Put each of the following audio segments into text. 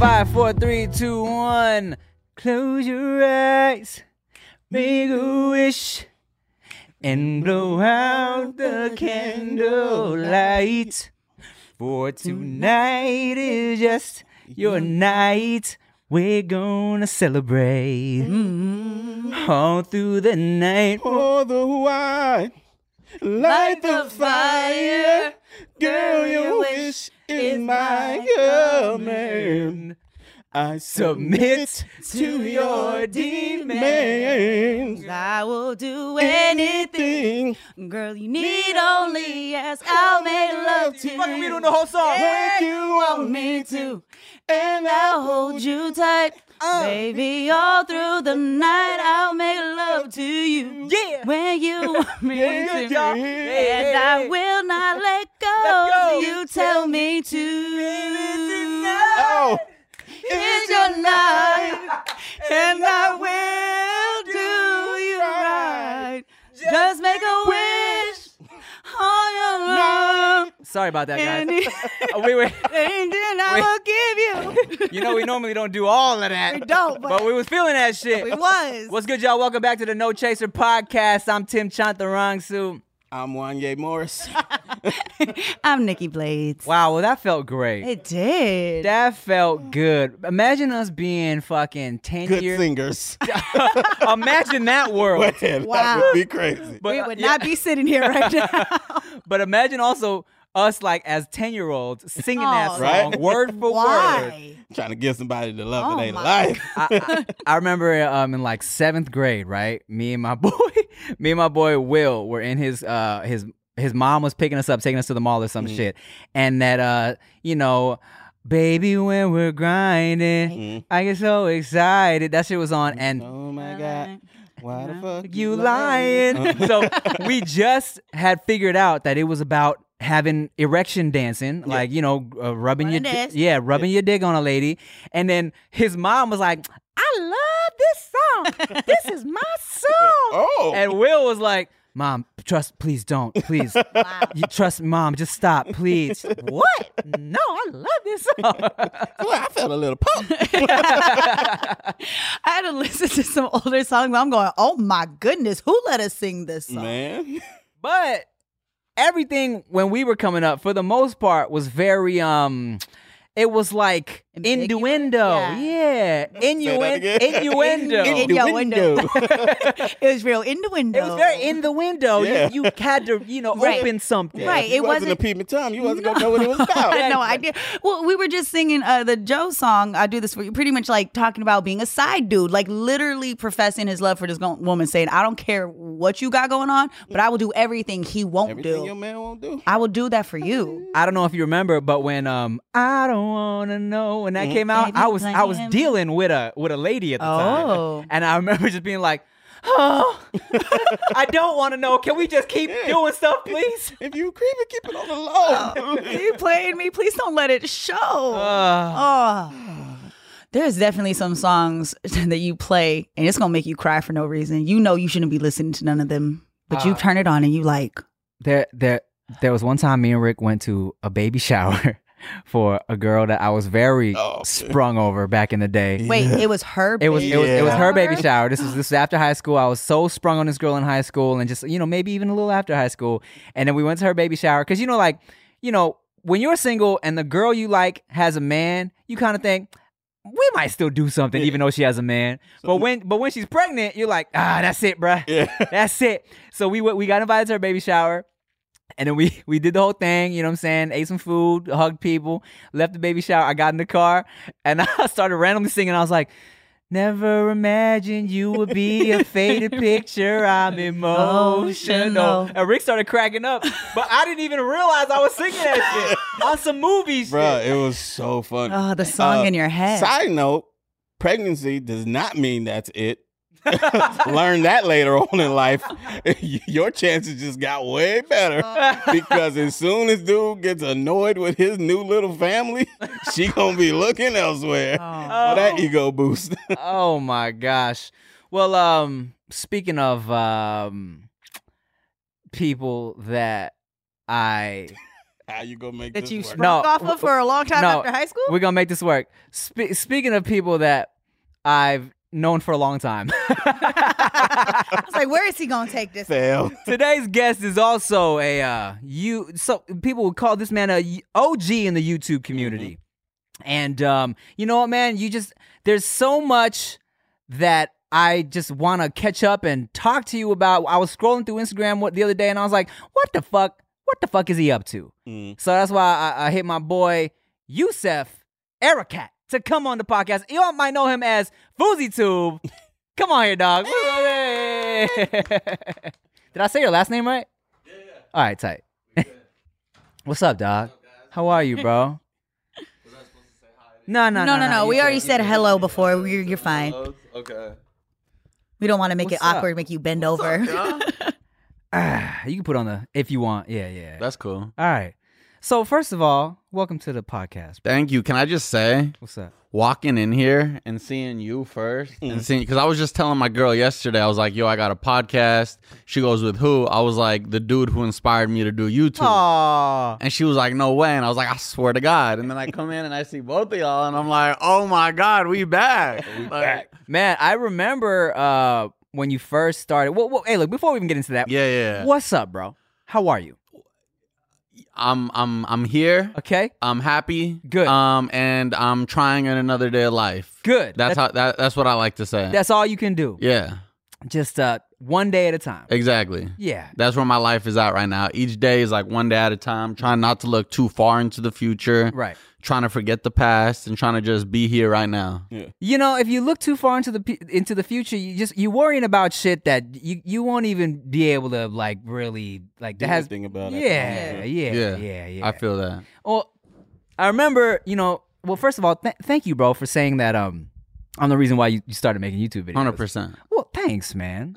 Five, four, three, two, one. Close your eyes, make a wish, and blow out the candlelight. For tonight is just your night. We're gonna celebrate mm-hmm. all through the night. Pour the wine, light the fire. Girl, your wish is my command. I submit to your demands. I will do anything. Girl, you need only ask. I'll make love to you. we doing the whole song. when you want me to. and I'll hold you tight. Oh. Baby, all through the night, I'll make love to you. Yeah. When you want me Yeah, to. yeah, And I will not let go. Let go. You tell me to. Oh, It's your night, and I will do you right. Just make a wish on your love, Sorry about that, and guys. Oh, wait, wait. then I will give you. You know we normally don't do all of that. We don't, but- but we was feeling that shit. We was. What's good, y'all? Welcome back to the No Chaser podcast. I'm Tim Chantarangsu. I'm Wanye Morris. I'm Nikki Blades. Wow, well that felt great. It did. That felt good. Imagine us being fucking ten Good years. singers. Imagine that world. Man, Wow. That would be crazy. But, we uh, would yeah, not be sitting here right now. But imagine also us like as ten year olds singing that Oh, song Right? word for word. Trying to give somebody the love Oh of their life. I, I, I remember um, in like seventh grade, right? Me and my boy, me and my boy Will were in his uh his his mom was picking us up, taking us to the mall or some shit, and that uh you know. Baby, when we're grinding, I get so excited. That shit was on, and Oh my God. Why the fuck you lying. so we just had figured out that it was about having erection dancing, like you know, uh, rubbing your di- yeah, rubbing your dick on a lady, and then his mom was like, "I love this song. this is my song." Oh. And Will was like. Mom, trust, please don't, please. You trust, mom, just stop, please. what? No, I love this song. Well, I felt a little pump. I had to listen to some older songs. I'm going, oh my goodness, who let us sing this song? Man. But everything when we were coming up, for the most part, was very um. It was like? Innuendo, yeah, that Innuen- again. innuendo. In- the your window. window. it was real in the window. it was very in the window. Yeah. You, you had to, you know, Right. open something. Right. You it wasn't, wasn't- a Pete Tom. You wasn't gonna know what it was about. I had no idea. Well, we were just singing uh, the Joe song. I do this for you. Pretty much like talking about being a side dude, like literally professing his love for this woman, saying, "I don't care what you got going on, but I will do everything he won't Everything do. your man won't do. I will do that for you." I don't know if you remember, but when um I don't wanna know when that Mm-hmm. came out, I was I was dealing with a with a lady at the Oh. time, and I remember just being like, oh, I don't want to know. Can we just keep doing stuff, please? If you creepy, keep it on the low. you playing me? Please don't let it show. Uh, oh. There's definitely some songs that you play and it's gonna make you cry for no reason. You know you shouldn't be listening to none of them, but you Uh, turn it on and you like, there there there was one time me and Rick went to a baby shower for a girl that I was very Oh. sprung over back in the day. wait, it was her. It was, it was it was her baby shower. This was this was after high school. I was so sprung on this girl in high school, and just you know maybe even a little after high school. And then we went to her baby shower because you know like you know when you're single and the girl you like has a man, you kind of think we might still do something even though she has a man. But when but when she's pregnant, you're like ah that's it, bruh. Yeah. That's it. So we we got invited to her baby shower. And then we we did the whole thing, you know what I'm saying? Ate some food, hugged people, left the baby shower. I got in the car and I started randomly singing. I was like, Never imagined you would be a faded picture. I'm emotional. Emotional. And Rick started cracking up, but I didn't even realize I was singing that shit on some movie shit. Bruh, it was so funny. oh, the song Uh, in your head. Side note, pregnancy does not mean that's it. Learn that later on in life. Your chances just got way better because as soon as dude gets annoyed with his new little family, she gonna be looking elsewhere for that ego boost. oh my gosh. Well, um, speaking of um, people that I How you gonna make that this you work? sprung No, off of for a long time no, after high school? We're gonna make this work. Spe- speaking of people that I've known for a long time, I was like, where is he gonna take this? Fail. today's guest is also a uh, you. So people would call this man a OG in the YouTube community. And um, you know what, man? You just there's so much that I just want to catch up and talk to you about. I was scrolling through Instagram what the other day, and I was like, "What the fuck? What the fuck is he up to?" Mm. So that's why I, I hit my boy Yousef Erakat to come on the podcast. You all might know him as FouseyTube. come on here, dog. Did I say your last name right? Yeah. All right, tight. What's up, dog? How are you, bro? No, no, No, no, no. We already said hello before. You're, you're fine. Okay. We don't want to make it awkward, make you bend over. Ah, you can put on the if you want. Yeah, yeah. That's cool. all right. So first of all, welcome to the podcast. bro. Thank you. Can I just say, What's up? walking in here and seeing you first Mm. and seeing, because I was just telling my girl yesterday, I was like, yo, I got a podcast. She goes, with who? I was like, the dude who inspired me to do YouTube. Aw. And she was like, no way. And I was like, I swear to God. And then I come in and I see both of y'all and I'm like, oh my God, we back. We back. Man, I remember uh when you first started. Well, well, hey, look, before we even get into that, Yeah, yeah. what's up, bro? How are you? I'm I'm I'm here. Okay. I'm happy. Good. Um, and I'm trying in another day of life. Good. That's how that, that's what I like to say. That's all you can do. yeah, Just uh one day at a time. exactly. Yeah. That's where my life is at right now. Each day is like one day at a time, trying not to look too far into the future, Right. trying to forget the past and trying to just be here right now. Yeah. You know, if you look too far into the into the future, you just you worrying about shit that you you won't even be able to like really like that Do has anything about it. yeah, yeah, yeah, Yeah. yeah, I feel that. Well, I remember, you know, well, first of all, th- thank you, bro, for saying that. Um, I'm the reason why you, you started making YouTube videos. Hundred percent. Thanks, man.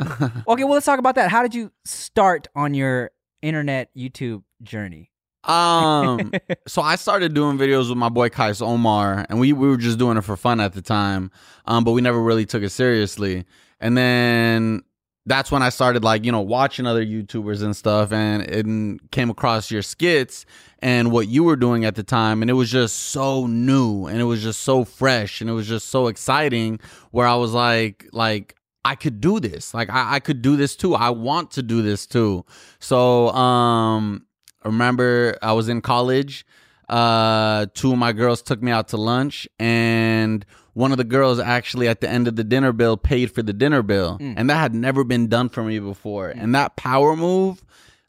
okay, well, let's talk about that. How did you start on your internet YouTube journey? Um, so I started doing videos with my boy Kais Omar, and we we were just doing it for fun at the time. Um, but we never really took it seriously. And then that's when I started like you know watching other YouTubers and stuff, and it came across your skits and what you were doing at the time, and it was just so new, and it was just so fresh, and it was just so exciting. Where I was like like. I could do this. Like I, I could do this too. I want to do this too. So um remember I was in college. Uh, two of my girls took me out to lunch, and one of the girls actually at the end of the dinner bill paid for the dinner bill, and that had never been done for me before. And that power move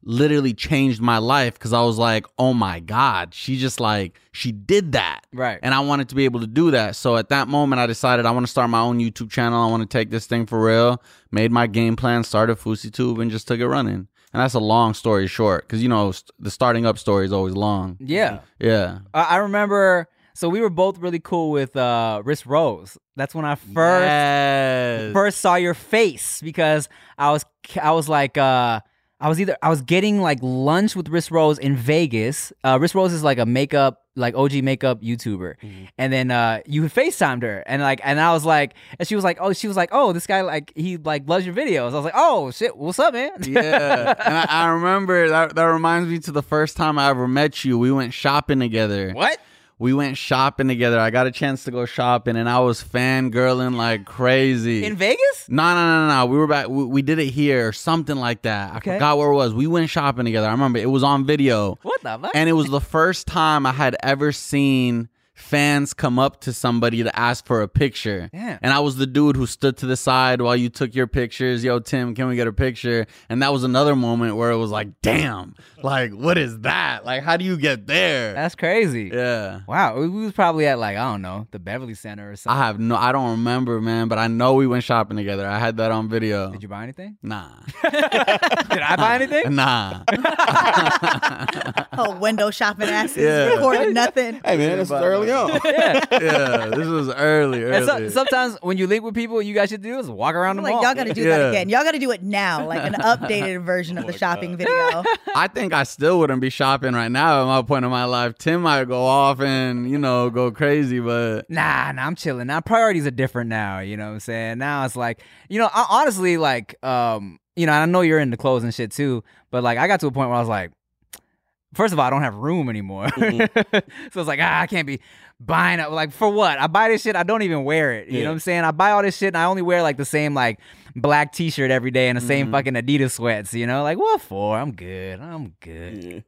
literally changed my life because I was like, oh my god, she just like she did that, Right. and I wanted to be able to do that. So at that moment, I decided I want to start my own YouTube channel. I want to take this thing for real. Made my game plan, started FouseyTube, and just took it running. And that's a long story short, because you know st- the starting up story is always long. Yeah, Yeah, I, I remember. So we were both really cool with uh, Riss Rose. That's when I first Yes. first saw your face because I was I was like uh I was either I was getting like lunch with Riss Rose in Vegas. Uh Riss Rose is like a makeup like OG makeup YouTuber. And then uh you FaceTimed her and like and I was like and she was like, Oh, she was like, Oh, this guy like he like loves your videos. I was like, Oh shit, what's up, man? yeah, and I, I remember that. That reminds me to the first time I ever met you. We went shopping together. what? We went shopping together. I got a chance to go shopping, and I was fangirling like crazy. In Vegas? No, no, no, no, no. We were back. We, we did it here or something like that. I Okay. forgot where it was. We went shopping together. I remember it was on video, What the fuck? and it was the first time I had ever seen fans come up to somebody to ask for a picture. Yeah. And I was the dude who stood to the side while you took your pictures. Yo, Tim, can we get a picture? And that was another moment where it was like, damn, like what is that? Like, how do you get there? That's crazy. yeah. Wow. We we was probably at like, I don't know, the Beverly Center or something. I have no, I don't remember, man, but I know we went shopping together. I had that on video. Did you buy anything? Nah. Did I buy anything? Nah. oh, window shopping asses, Yeah. recording nothing. Hey man, it's is early on. yeah. yeah, this was early, And so, sometimes when you link with people, you guys should do is walk around the Like mall. y'all got to do Yeah. that again. Y'all got to do it now, like an updated version of the shopping video. I think I still wouldn't be shopping right now at my point in my life. Tim might go off and, you know, go crazy, but Nah, nah, I'm chilling. Now priorities are different now. You know what I'm saying? Now it's like, you know, I, honestly, like, um, you know, I know you're into clothes and shit too, but like, I got to a point where I was like, first of all, I don't have room anymore. so it's like, ah, I can't be buying it. Like, for what? I buy this shit, I don't even wear it. You Yeah. know what I'm saying? I buy all this shit and I only wear like the same like black t shirt every day and the same fucking Adidas sweats, you know? Like, what for? I'm good. I'm good. Yeah.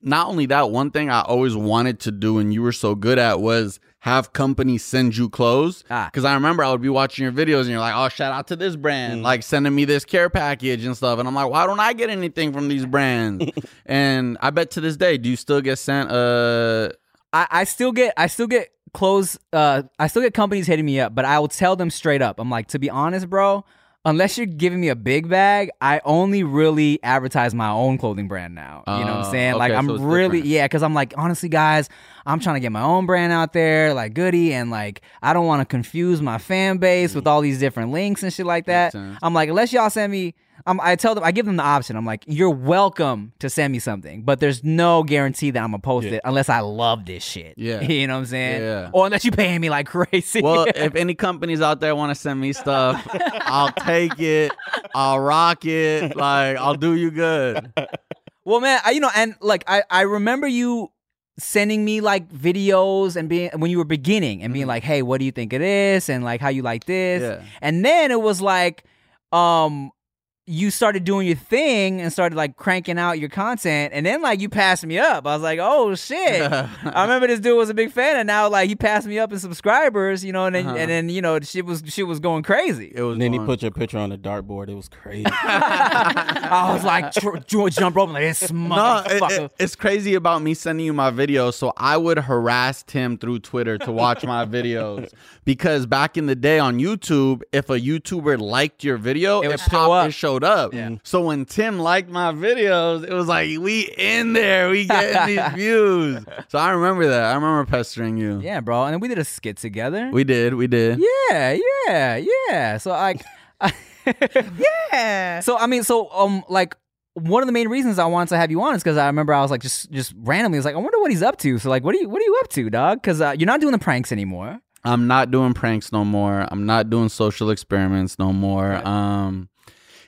not only that, one thing I always wanted to do and you were so good at was have companies send you clothes. Ah. Because I remember I would be watching your videos and you're like, oh, shout out to this brand, Mm. like sending me this care package and stuff. And I'm like, why don't I get anything from these brands? and I bet to this day, do you still get sent uh I, I still get I still get clothes uh I still get companies hitting me up, but I will tell them straight up. I'm like, to be honest, bro, unless you're giving me a big bag, I only really advertise my own clothing brand now. You know what I'm saying? like okay, I'm so really different. yeah, because I'm like, honestly, guys, I'm trying to get my own brand out there, like goody, and like I don't want to confuse my fan base with all these different links and shit like that. I'm like, unless y'all send me um, I tell them, I give them the option. I'm like, you're welcome to send me something, but there's no guarantee that I'm gonna post Yeah. it unless I love this shit. Yeah. you know what I'm saying? Yeah. Or unless you're paying me like crazy. Well, if any companies out there want to send me stuff, I'll take it. I'll rock it. Like I'll do you good. well, man, I, you know, and like I, I remember you sending me like videos and being when you were beginning and being like, hey, what do you think of this? And like how you like this? Yeah. And then it was like, um, you started doing your thing and started like cranking out your content, and then like you passed me up. I was like, oh shit. I remember this dude was a big fan, and now like he passed me up in subscribers, you know, and then Uh-huh. and then you know shit was shit was going crazy. It was And then he put your picture on the dartboard. It was crazy. I was like, tr- tr- jump rope like this No, it- it- it's crazy about me sending you my videos. So I would harass Tim through Twitter to watch my videos because back in the day on YouTube, if a YouTuber liked your video, It it, would show popped, up. It showed up. Yeah. So when Tim liked my videos, it was like we in there, we getting these views. So I remember that. I remember pestering you. yeah, bro. And then we did a skit together. We did, we did. yeah, yeah, yeah. So like, Yeah. so I mean, so um, like. One of the main reasons I wanted to have you on is because I remember I was like just just randomly was like I wonder what he's up to. So like what are you what are you up to, dog? Because uh, you're not doing the pranks anymore. I'm not doing pranks no more. I'm not doing social experiments no more. Um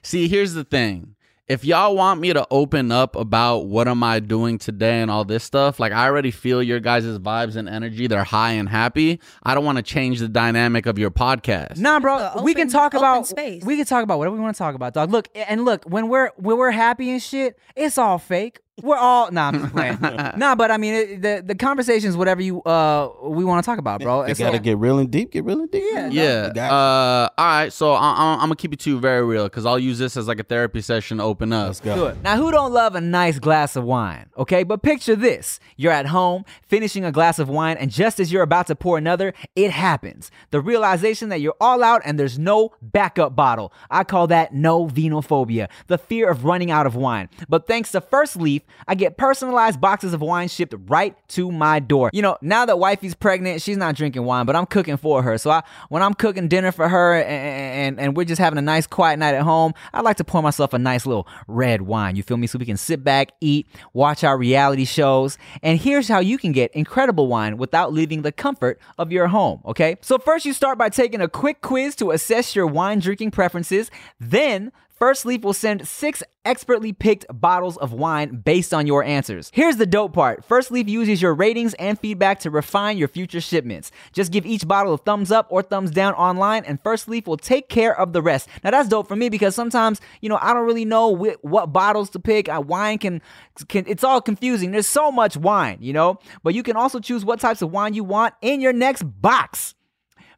See, here's the thing. If y'all want me to open up about what am I doing today and all this stuff, like I already feel your guys' vibes and energy. They're high and happy. I don't want to change the dynamic of your podcast. Nah, bro, Uh, we can open- talk open about space. we can talk about whatever we want to talk about, dog. Look, and look when we're when we're happy and shit, it's all fake. We're all nah, I'm just playing. nah, but I mean it, the the conversation is whatever you uh we want to talk about, bro. you It's got to like- get real and deep. Get real and deep. Yeah, Yeah. You got Uh, all right. So I, I, I'm gonna keep it to you very real because I'll use this as like a therapy session to open up. Let's go. Do it. Now, who don't love a nice glass of wine? Okay, but picture this: you're at home finishing a glass of wine, and just as you're about to pour another, it happens. The realization that you're all out and there's no backup bottle. I call that novinophobia, the fear of running out of wine. But thanks to First Leaf, I get personalized boxes of wine shipped right to my door. You know, now that wifey's pregnant, she's not drinking wine, but I'm cooking for her. So I, when I'm cooking dinner for her and, and and we're just having a nice quiet night at home, I like to pour myself a nice little red wine. You feel me? So we can sit back, eat, watch our reality shows. And here's how you can get incredible wine without leaving the comfort of your home. Okay. So first, you start by taking a quick quiz to assess your wine drinking preferences. Then First Leaf will send six expertly picked bottles of wine based on your answers. Here's the dope part First Leaf uses your ratings and feedback to refine your future shipments. Just give each bottle a thumbs up or thumbs down online, and First Leaf will take care of the rest. Now, that's dope for me because sometimes, you know, I don't really know wh- what bottles to pick. Wine can, can, it's all confusing. There's so much wine, you know, but you can also choose what types of wine you want in your next box.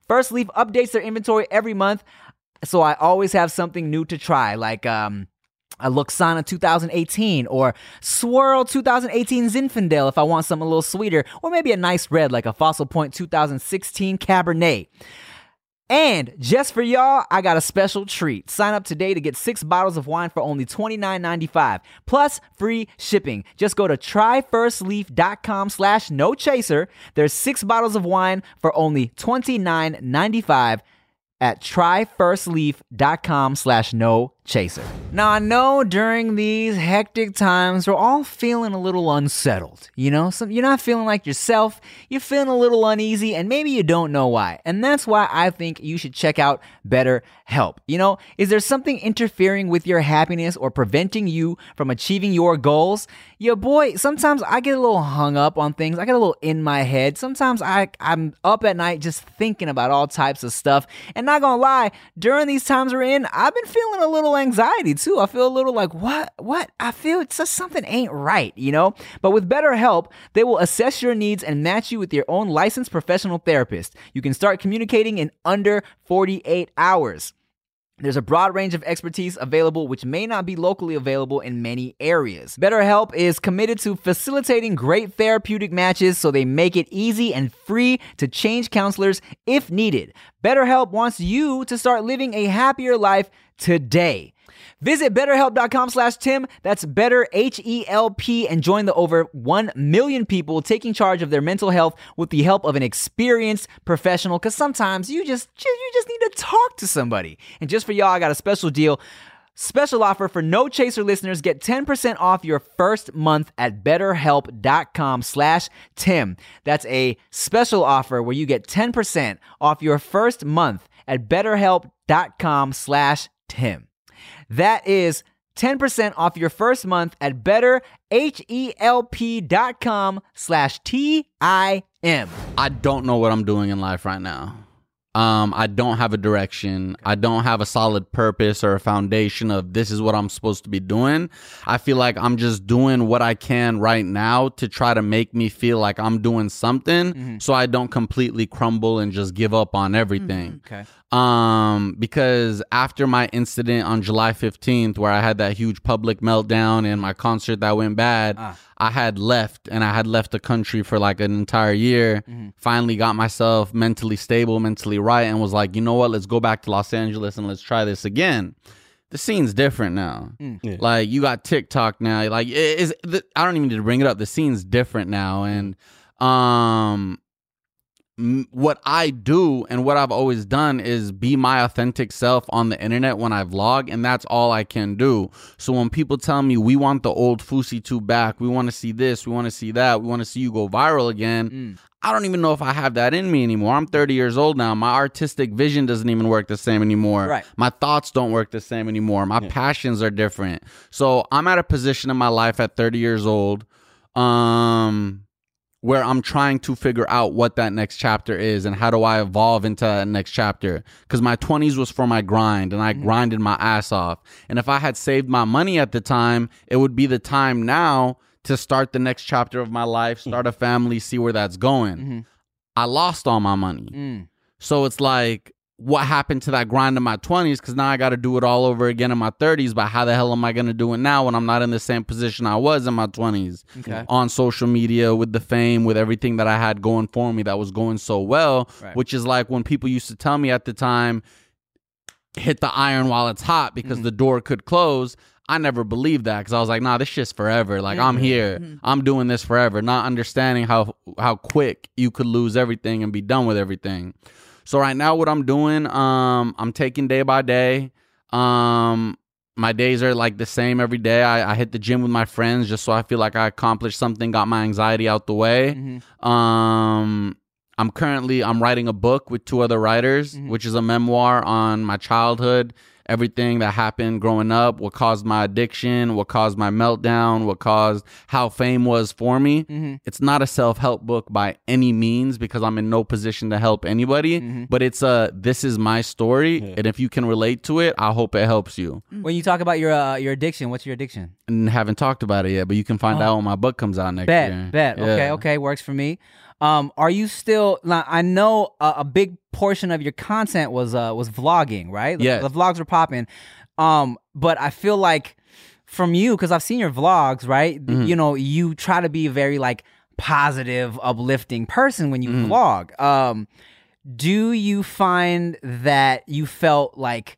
First Leaf updates their inventory every month, so I always have something new to try, like um, a Luxana 2018 or Swirl 2018 Zinfandel if I want something a little sweeter, or maybe a nice red like a Fossil Point 2016 Cabernet. And just for y'all, I got a special treat. Sign up today to get six bottles of wine for only $29.95 plus free shipping. Just go to tryfirstleaf.com slash no chaser. There's six bottles of wine for only $29.95 at tryfirstleaf.com slash no chaser. Now, I know during these hectic times, we're all feeling a little unsettled. You know, you're not feeling like yourself, you're feeling a little uneasy, and maybe you don't know why. And that's why I think you should check out BetterHelp. You know, is there something interfering with your happiness or preventing you from achieving your goals? Yeah, boy, sometimes I get a little hung up on things. I get a little in my head. Sometimes I, I'm up at night just thinking about all types of stuff. And not gonna lie, during these times we're in, I've been feeling a little anxiety too. I feel a little like, what? What? I feel it's just something ain't right, you know? But with BetterHelp, they will assess your needs and match you with your own licensed professional therapist. You can start communicating in under 48 hours. There's a broad range of expertise available, which may not be locally available in many areas. BetterHelp is committed to facilitating great therapeutic matches so they make it easy and free to change counselors if needed. BetterHelp wants you to start living a happier life today. Visit betterhelp.com slash Tim. That's better H E L P and join the over 1 million people taking charge of their mental health with the help of an experienced professional. Cause sometimes you just you just need to talk to somebody. And just for y'all, I got a special deal. Special offer for no chaser listeners. Get 10% off your first month at betterhelp.com slash Tim. That's a special offer where you get 10% off your first month at betterhelp.com slash Tim. That is 10% off your first month at betterhelp.com slash T-I-M. I don't know what I'm doing in life right now. Um, I don't have a direction. I don't have a solid purpose or a foundation of this is what I'm supposed to be doing. I feel like I'm just doing what I can right now to try to make me feel like I'm doing something so I don't completely crumble and just give up on everything. Okay. Um, because after my incident on July 15th, where I had that huge public meltdown and my concert that went bad, I had left and I had left the country for like an entire year. Finally got myself mentally stable, mentally right, and was like, you know what, let's go back to Los Angeles and let's try this again. The scene's different now. Yeah. Like you got TikTok now. Like it is the, I don't even need to bring it up. The scene's different now, and um, m- what I do and what I've always done is be my authentic self on the internet when I vlog, and that's all I can do. So when people tell me we want the old FouseyTube back, we want to see this, we want to see that, we want to see you go viral again. I don't even know if I have that in me anymore. I'm 30 years old now. My artistic vision doesn't even work the same anymore. Right. My thoughts don't work the same anymore. My passions are different. So I'm at a position in my life at 30 years old. Um where I'm trying to figure out what that next chapter is and how do I evolve into that next chapter. Because my 20s was for my grind and I mm-hmm. grinded my ass off. And if I had saved my money at the time, it would be the time now to start the next chapter of my life, mm. start a family, see where that's going. Mm-hmm. I lost all my money. Mm. So it's like, what happened to that grind in my 20s? Because now I got to do it all over again in my 30s. But how the hell am I going to do it now when I'm not in the same position I was in my 20s? Okay. On social media, with the fame, with everything that I had going for me that was going so well, Right. which is like when people used to tell me at the time, hit the iron while it's hot because mm-hmm. the door could close. I never believed that because I was like, nah, this shit's forever. Like I'm mm-hmm. here, mm-hmm. I'm doing this forever, not understanding how how quick you could lose everything and be done with everything. So right now, what I'm doing, um, I'm taking day by day. Um, my days are like the same every day. I, I hit the gym with my friends just so I feel like I accomplished something, got my anxiety out the way. Um, I'm currently I'm writing a book with two other writers, which is a memoir on my childhood, everything that happened growing up, what caused my addiction, what caused my meltdown, what caused how fame was for me. Mm-hmm. It's not a self-help book by any means because I'm in no position to help anybody, mm-hmm. but it's a this is my story and if you can relate to it, I hope it helps you. Mm. When you talk about your uh, your addiction, what's your addiction? And haven't talked about it yet, but you can find uh-huh. out when my book comes out next Bet, year. bet. Bet. Okay, okay, works for me. Um, are you still? Now, I know a, a big portion of your content was uh was vlogging, right? The- the vlogs were popping. Um, but I feel like from you because I've seen your vlogs, right? Mm-hmm. You know, you try to be a very like positive, uplifting person when you Mm-hmm. vlog. Um, do you find that you felt like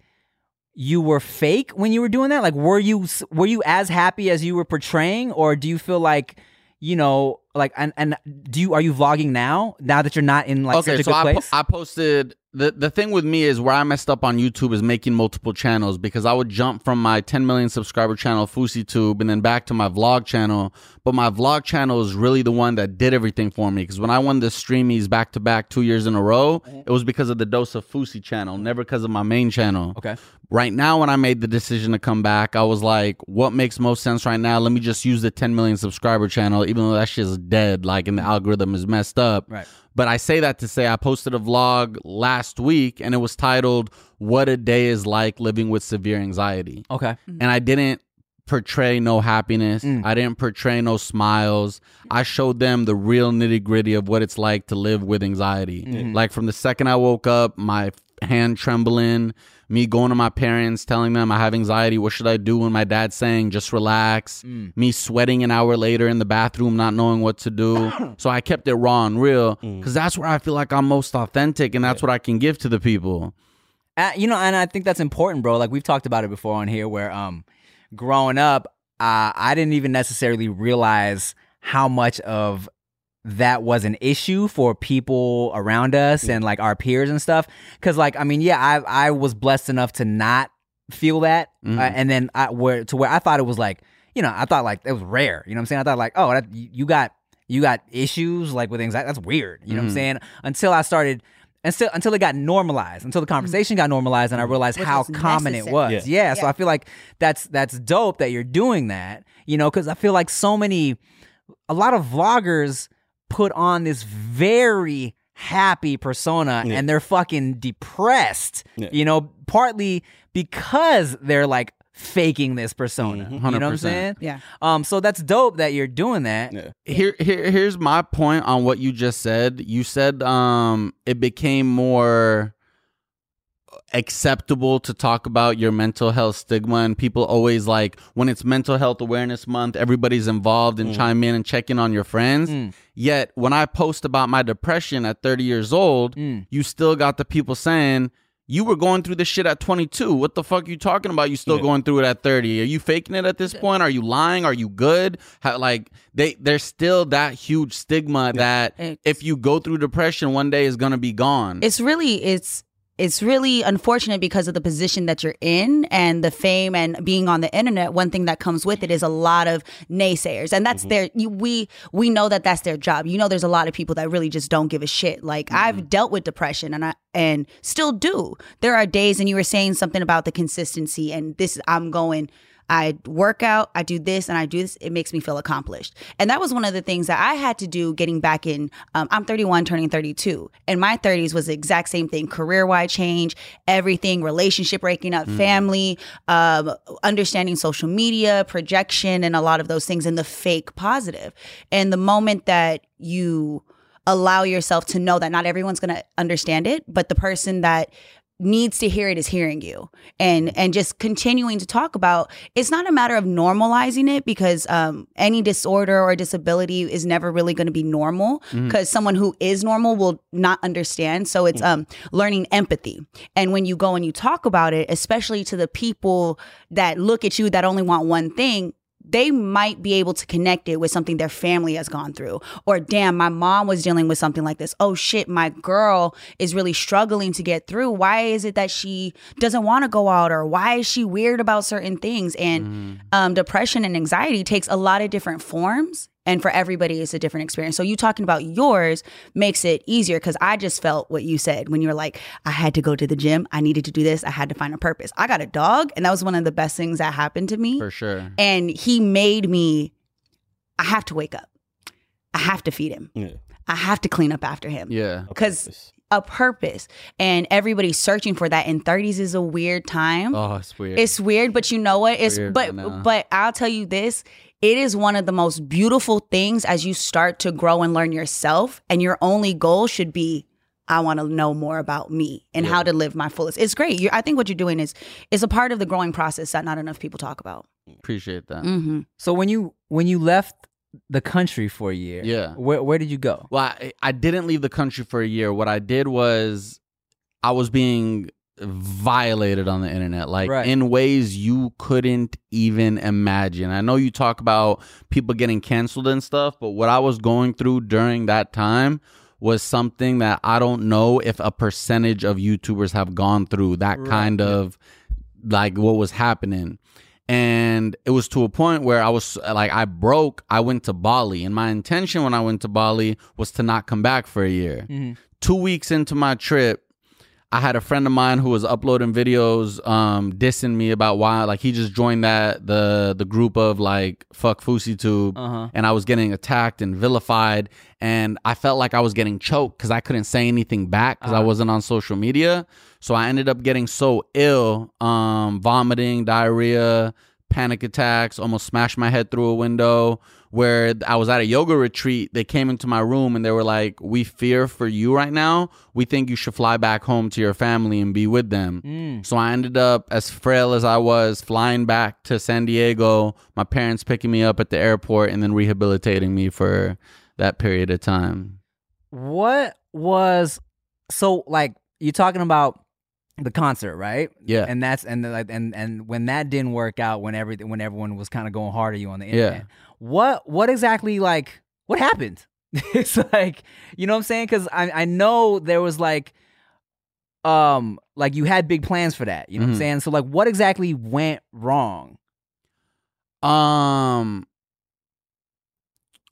you were fake when you were doing that? Like, were you were you as happy as you were portraying, or do you feel like you know, like, and and do you are you vlogging now? Now that you're not in like okay, such a so good I, po- place? I posted the the thing with me is where I messed up on YouTube is making multiple channels because I would jump from my 10 million subscriber channel FouseyTube and then back to my vlog channel. But my vlog channel is really the one that did everything for me because when I won the streamies back to back two years in a row, it was because of the Dose of Fousey channel, never because of my main channel. Okay. Right now, when I made the decision to come back, I was like, what makes most sense right now? Let me just use the 10 million subscriber channel, even though that shit's dead, like, and the algorithm is messed up. Right. But I say that to say I posted a vlog last week and it was titled, What a Day is Like Living with Severe Anxiety. Okay. And I didn't portray no happiness. Mm. I didn't portray no smiles. I showed them the real nitty gritty of what it's like to live with anxiety. Mm-hmm. Like from the second I woke up, my hand trembling, me going to my parents, telling them I have anxiety. What should I do? when my dad's saying, just relax. Mm. Me sweating an hour later in the bathroom, not knowing what to do. so I kept it raw and real Mm. because that's where I feel like I'm most authentic and that's what I can give to the people. Uh, you know, and I think that's important, bro. Like we've talked about it before on here, where um, growing up, uh, I didn't even necessarily realize how much of that was an issue for people around us and like our peers and stuff. Because, like, I mean, yeah, I I was blessed enough to not feel that, Mhm. uh, and then I where to where I thought it was like, you know, I thought like it was rare. You know what I'm saying? I thought like, oh, that, you got you got issues like with anxiety. That's weird. You know what I'm Mhm. saying? Until I started. Until, until it got normalized, until the conversation got normalized, and I realized Which how common it was. Yeah. Yeah. so I feel like that's that's dope that you're doing that. You know, because I feel like so many, a lot of vloggers put on this very happy persona, Yeah. and they're fucking depressed. Yeah. You know, partly because they're like faking this persona. Mhm. You know what I'm saying? Yeah. Um. So that's dope that you're doing that. Yeah. here here here's my point on what you just said. You said um it became more acceptable to talk about your mental health stigma and people always like when it's mental health awareness month everybody's involved and chime in and check in on your friends. Mm. yet when i post about my depression at 30 years old Mm. you still got the people saying you were going through this shit at 22 what the fuck are you talking about? You still Yeah. going through it at 30 are you faking it at this point? Are you lying? Are you good? How, like they there's still that huge stigma that It's- if you go through depression one day is gonna be gone. It's really it's it's really unfortunate because of the position that you're in and the fame and being on the internet. One thing that comes with it is a lot of naysayers and that's mm-hmm. their you, we we know that that's their job. You know there's a lot of people that really just don't give a shit. Like i've mm-hmm. dealt with depression and i and still do. There are days and you were saying something about the consistency and this i'm going I work out, I do this, and I do this. It makes me feel accomplished. And that was one of the things that I had to do getting back in. Um, I'm 31, turning 32. And my 30s was the exact same thing career wide change, everything, relationship breaking up, family, um, understanding social media, projection, and a lot of those things, and the fake positive. And the moment that you allow yourself to know that not everyone's going to understand it, but the person that needs to hear it is hearing you. And and just continuing to talk about it's not a matter of normalizing it because um any disorder or disability is never really going to be normal because someone who is normal will not understand. So it's um learning empathy. And when you go and you talk about it especially to the people that look at you that only want one thing they might be able to connect it with something their family has gone through. Or, damn, my mom was dealing with something like this. Oh, shit, my girl is really struggling to get through. Why is it that she doesn't want to go out? Or why is she weird about certain things? And um, depression and anxiety takes a lot of different forms. And for everybody, it's a different experience. So you talking about yours makes it easier because I just felt what you said when you were like, I had to go to the gym. I needed to do this. I had to find a purpose. I got a dog, and that was one of the best things that happened to me. For sure. And he made me i have to wake up. I have to feed him. Yeah. i have to clean up after him. Yeah. Because a purpose. And everybody's searching for that. And 30s is a weird time. Oh it's weird. It's weird but you know what? It's Weird, but but i'll tell you this it is one of the most beautiful things as you start to grow and learn yourself and your only goal should be I want to know more about me and how to live my fullest. It's great. you I think what you're doing is is a part of the growing process that not enough people talk about. appreciate that hmm So when you when you left the country for a year, Yeah. where where did you go? Well, I, I didn't leave the country for a year. What I did was I was being violated on the internet, like Right. in ways you couldn't even imagine. I know you talk about people getting canceled and stuff, but what I was going through during that time was something that I don't know if a percentage of YouTubers have gone through that kind of like what was happening. And it was to a point where I was like, I broke. I went to Bali, and my intention when I went to Bali was to not come back for a year. Mm-hmm. Two weeks into my trip, I had a friend of mine who was uploading videos, um, dissing me about why, like he just joined that the the group of like fuck FouseyTube, Uh-huh. and I was getting attacked and vilified, and I felt like I was getting choked because I couldn't say anything back because I wasn't on social media. So I ended up getting so ill, um, vomiting, diarrhea, panic attacks, almost smashed my head through a window. Where I was at a yoga retreat, they came into my room and they were like, "We fear for you right now. We think you should fly back home to your family and be with them." Mm. So I ended up, as frail as I was, flying back to San Diego. My parents picking me up at the airport and then rehabilitating me for that period of time. What was so like you're talking about the concert, right? Yeah. And that's and the, like and and when that didn't work out, when everything when everyone was kind of going hard at you on the Yeah. What what exactly like what happened? it's like you know what I'm saying? Because I I know there was like um like you had big plans for that. You know what Mhm. I'm saying? So like what exactly went wrong? Um,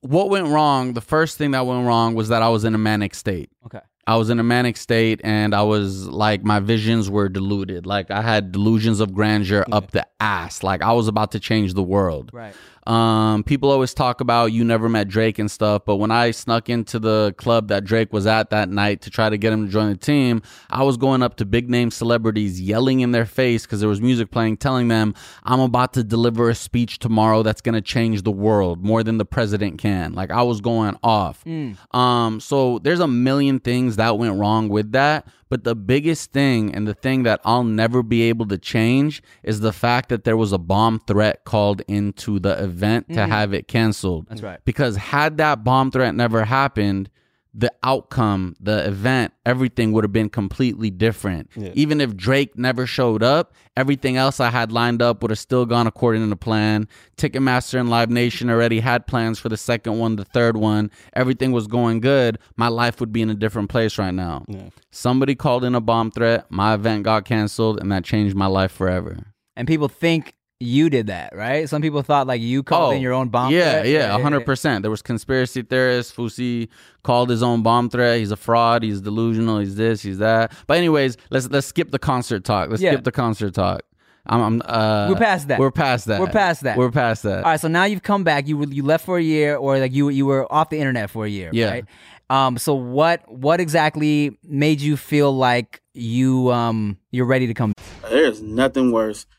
what went wrong? The first thing that went wrong was that I was in a manic state. Okay. I was in a manic state and I was like, my visions were diluted. Like, I had delusions of grandeur up the ass. Like, I was about to change the world. Right. Um, people always talk about you never met Drake and stuff, but when I snuck into the club that Drake was at that night to try to get him to join the team, I was going up to big name celebrities, yelling in their face because there was music playing, telling them, I'm about to deliver a speech tomorrow that's gonna change the world more than the president can. Like I was going off. Um, so there's a million things that went wrong with that. But the biggest thing and the thing that I'll never be able to change is the fact that there was a bomb threat called into the event to mm-hmm. have it canceled. That's right. Because had that bomb threat never happened, the outcome, the event, everything would have been completely different. Even if Drake never showed up, everything else I had lined up would have still gone according to plan. Ticketmaster and Live Nation already had plans for the second one, the third one. Everything was going good. My life would be in a different place right now. Somebody called in a bomb threat, my event got canceled, and that changed my life forever. And people think you did that, right? Some people thought like you called in your own bomb. Oh, Yeah, threat. yeah, hundred percent. There was conspiracy theorists. Fousey called his own bomb threat. He's a fraud. He's delusional. He's this. He's that. But anyways, let's let's skip the concert talk. Let's Yeah. skip the concert talk. I'm, I'm uh, We're past that. We're past that. We're past that. We're past that. All right, so now you've come back. You were- you left for a year, or like you you were off the internet for a year. Yeah. Right? Um. So what what exactly made you feel like you um you're ready to come? There's nothing worse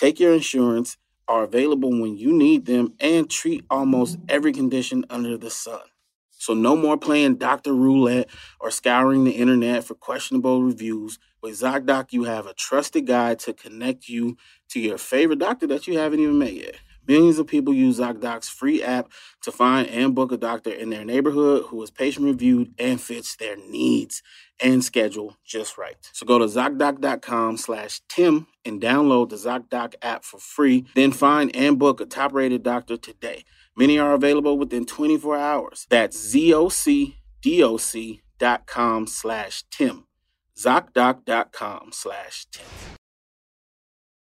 take your insurance, are available when you need them, and treat almost every condition under the sun. So, no more playing doctor roulette or scouring the internet for questionable reviews. With ZocDoc, you have a trusted guide to connect you to your favorite doctor that you haven't even met yet. Millions of people use ZocDoc's free app to find and book a doctor in their neighborhood who is patient reviewed and fits their needs and schedule just right. So go to ZocDoc.com slash Tim and download the ZocDoc app for free. Then find and book a top rated doctor today. Many are available within 24 hours. That's ZocDoc.com slash Tim. ZocDoc.com slash Tim.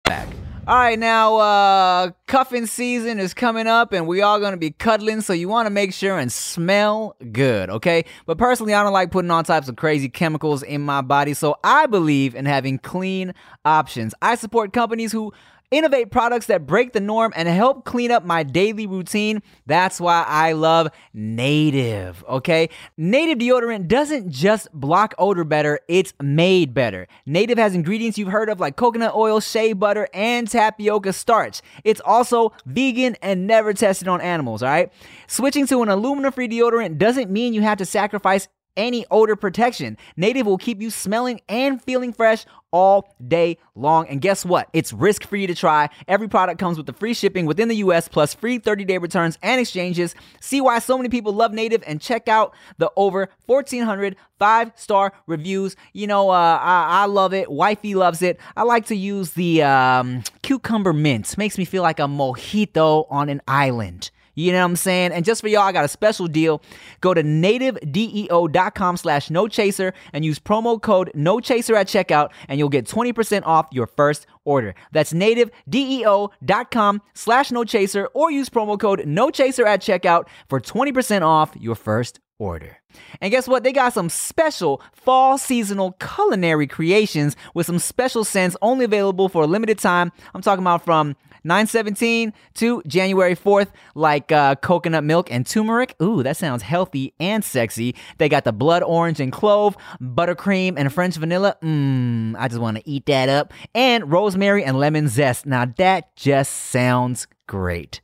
back. All right, now uh cuffing season is coming up and we all gonna be cuddling, so you wanna make sure and smell good, okay? But personally, I don't like putting all types of crazy chemicals in my body, so I believe in having clean options. I support companies who innovate products that break the norm and help clean up my daily routine. That's why I love Native, okay? Native deodorant doesn't just block odor better, it's made better. Native has ingredients you've heard of like coconut oil, shea butter, and tapioca starch. It's also vegan and never tested on animals, all right? Switching to an aluminum free deodorant doesn't mean you have to sacrifice any odor protection. Native will keep you smelling and feeling fresh all day long. And guess what? It's risk free to try. Every product comes with the free shipping within the US plus free 30 day returns and exchanges. See why so many people love Native and check out the over 1,400 five star reviews. You know, uh, I, I love it. Wifey loves it. I like to use the um, cucumber mint. Makes me feel like a mojito on an island. You know what I'm saying? And just for y'all, I got a special deal. Go to nativedeo.com slash no chaser and use promo code no chaser at checkout and you'll get 20% off your first order. That's nativedeo.com slash no chaser or use promo code no chaser at checkout for 20% off your first order. And guess what? They got some special fall seasonal culinary creations with some special scents only available for a limited time. I'm talking about from 917 to January 4th, like uh, coconut milk and turmeric. Ooh, that sounds healthy and sexy. They got the blood orange and clove, buttercream and French vanilla. Mmm, I just want to eat that up. And rosemary and lemon zest. Now that just sounds great.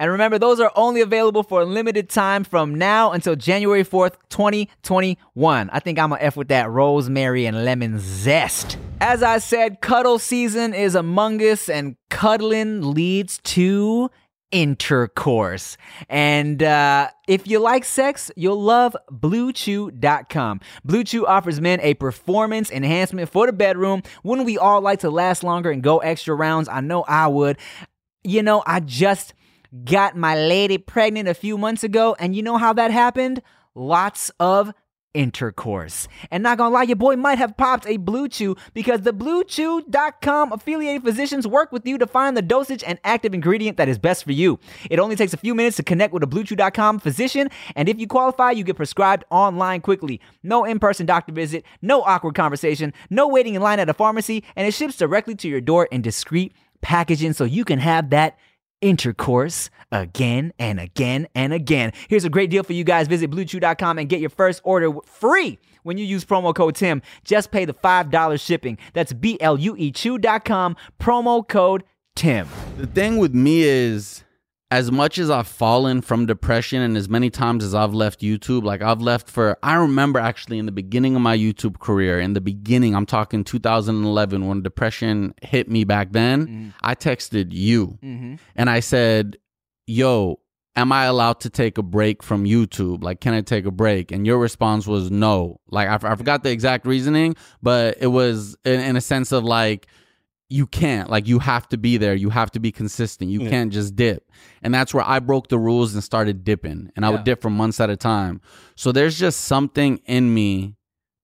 And remember, those are only available for a limited time from now until January 4th, 2021. I think I'm gonna F with that rosemary and lemon zest. As I said, cuddle season is among us, and cuddling leads to intercourse. And uh, if you like sex, you'll love BlueChew.com. Blue Chew offers men a performance enhancement for the bedroom. Wouldn't we all like to last longer and go extra rounds? I know I would. You know, I just got my lady pregnant a few months ago, and you know how that happened? Lots of intercourse. And not gonna lie, your boy might have popped a Blue Chew because the BlueChew.com affiliated physicians work with you to find the dosage and active ingredient that is best for you. It only takes a few minutes to connect with a BlueChew.com physician, and if you qualify, you get prescribed online quickly. No in person doctor visit, no awkward conversation, no waiting in line at a pharmacy, and it ships directly to your door in discreet packaging so you can have that intercourse again and again and again. Here's a great deal for you guys. Visit bluechew.com and get your first order free when you use promo code Tim. Just pay the $5 shipping. That's B L U E chew.com, promo code Tim. The thing with me is as much as I've fallen from depression and as many times as I've left YouTube, like I've left for, I remember actually in the beginning of my YouTube career, in the beginning, I'm talking 2011, when depression hit me back then, Mm-hmm. I texted you and I said, Yo, am I allowed to take a break from YouTube? Like, can I take a break? And your response was no. Like, I, I forgot the exact reasoning, but it was in, in a sense of like, you can't like you have to be there you have to be consistent you can't just dip. And that's where i broke the rules and started dipping and i would dip for months at a time. So there's just something in me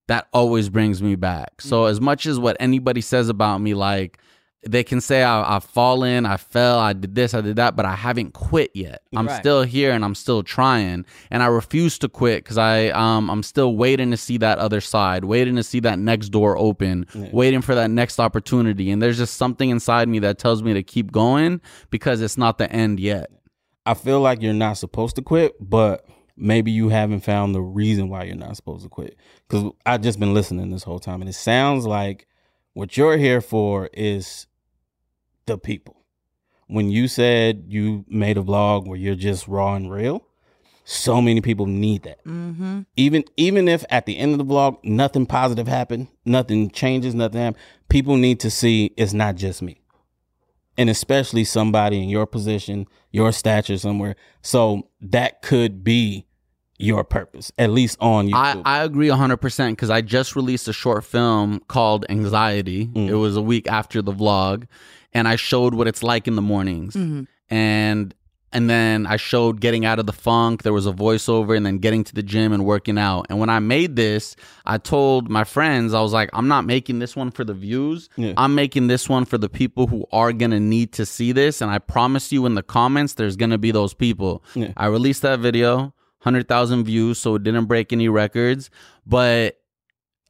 that always brings me back. So Mm. as much as what anybody says about me like they can say I, I've fallen, I fell, I did this, I did that, but I haven't quit yet. I'm Right. still here and I'm still trying, and I refuse to quit because I um I'm still waiting to see that other side, waiting to see that next door open, waiting for that next opportunity, and there's just something inside me that tells me to keep going because it's not the end yet. I feel like you're not supposed to quit, but maybe you haven't found the reason why you're not supposed to quit. Because I've just been listening this whole time, and it sounds like what you're here for is the people. When you said you made a vlog where you're just raw and real, so many people need that. Mm-hmm. Even even if at the end of the vlog nothing positive happened, nothing changes, nothing happened, people need to see it's not just me and especially somebody in your position, your stature somewhere. So that could be your purpose, at least on I, YouTube. I I agree 100% because I just released a short film called Anxiety. Mm-hmm. It was a week after the vlog, and I showed what it's like in the mornings. Mm-hmm. And and then I showed getting out of the funk. There was a voiceover, and then getting to the gym and working out. And when I made this, I told my friends, I was like, I'm not making this one for the views. Yeah. I'm making this one for the people who are gonna need to see this. And I promise you, in the comments, there's gonna be those people. Yeah. I released that video, hundred thousand views, so it didn't break any records. But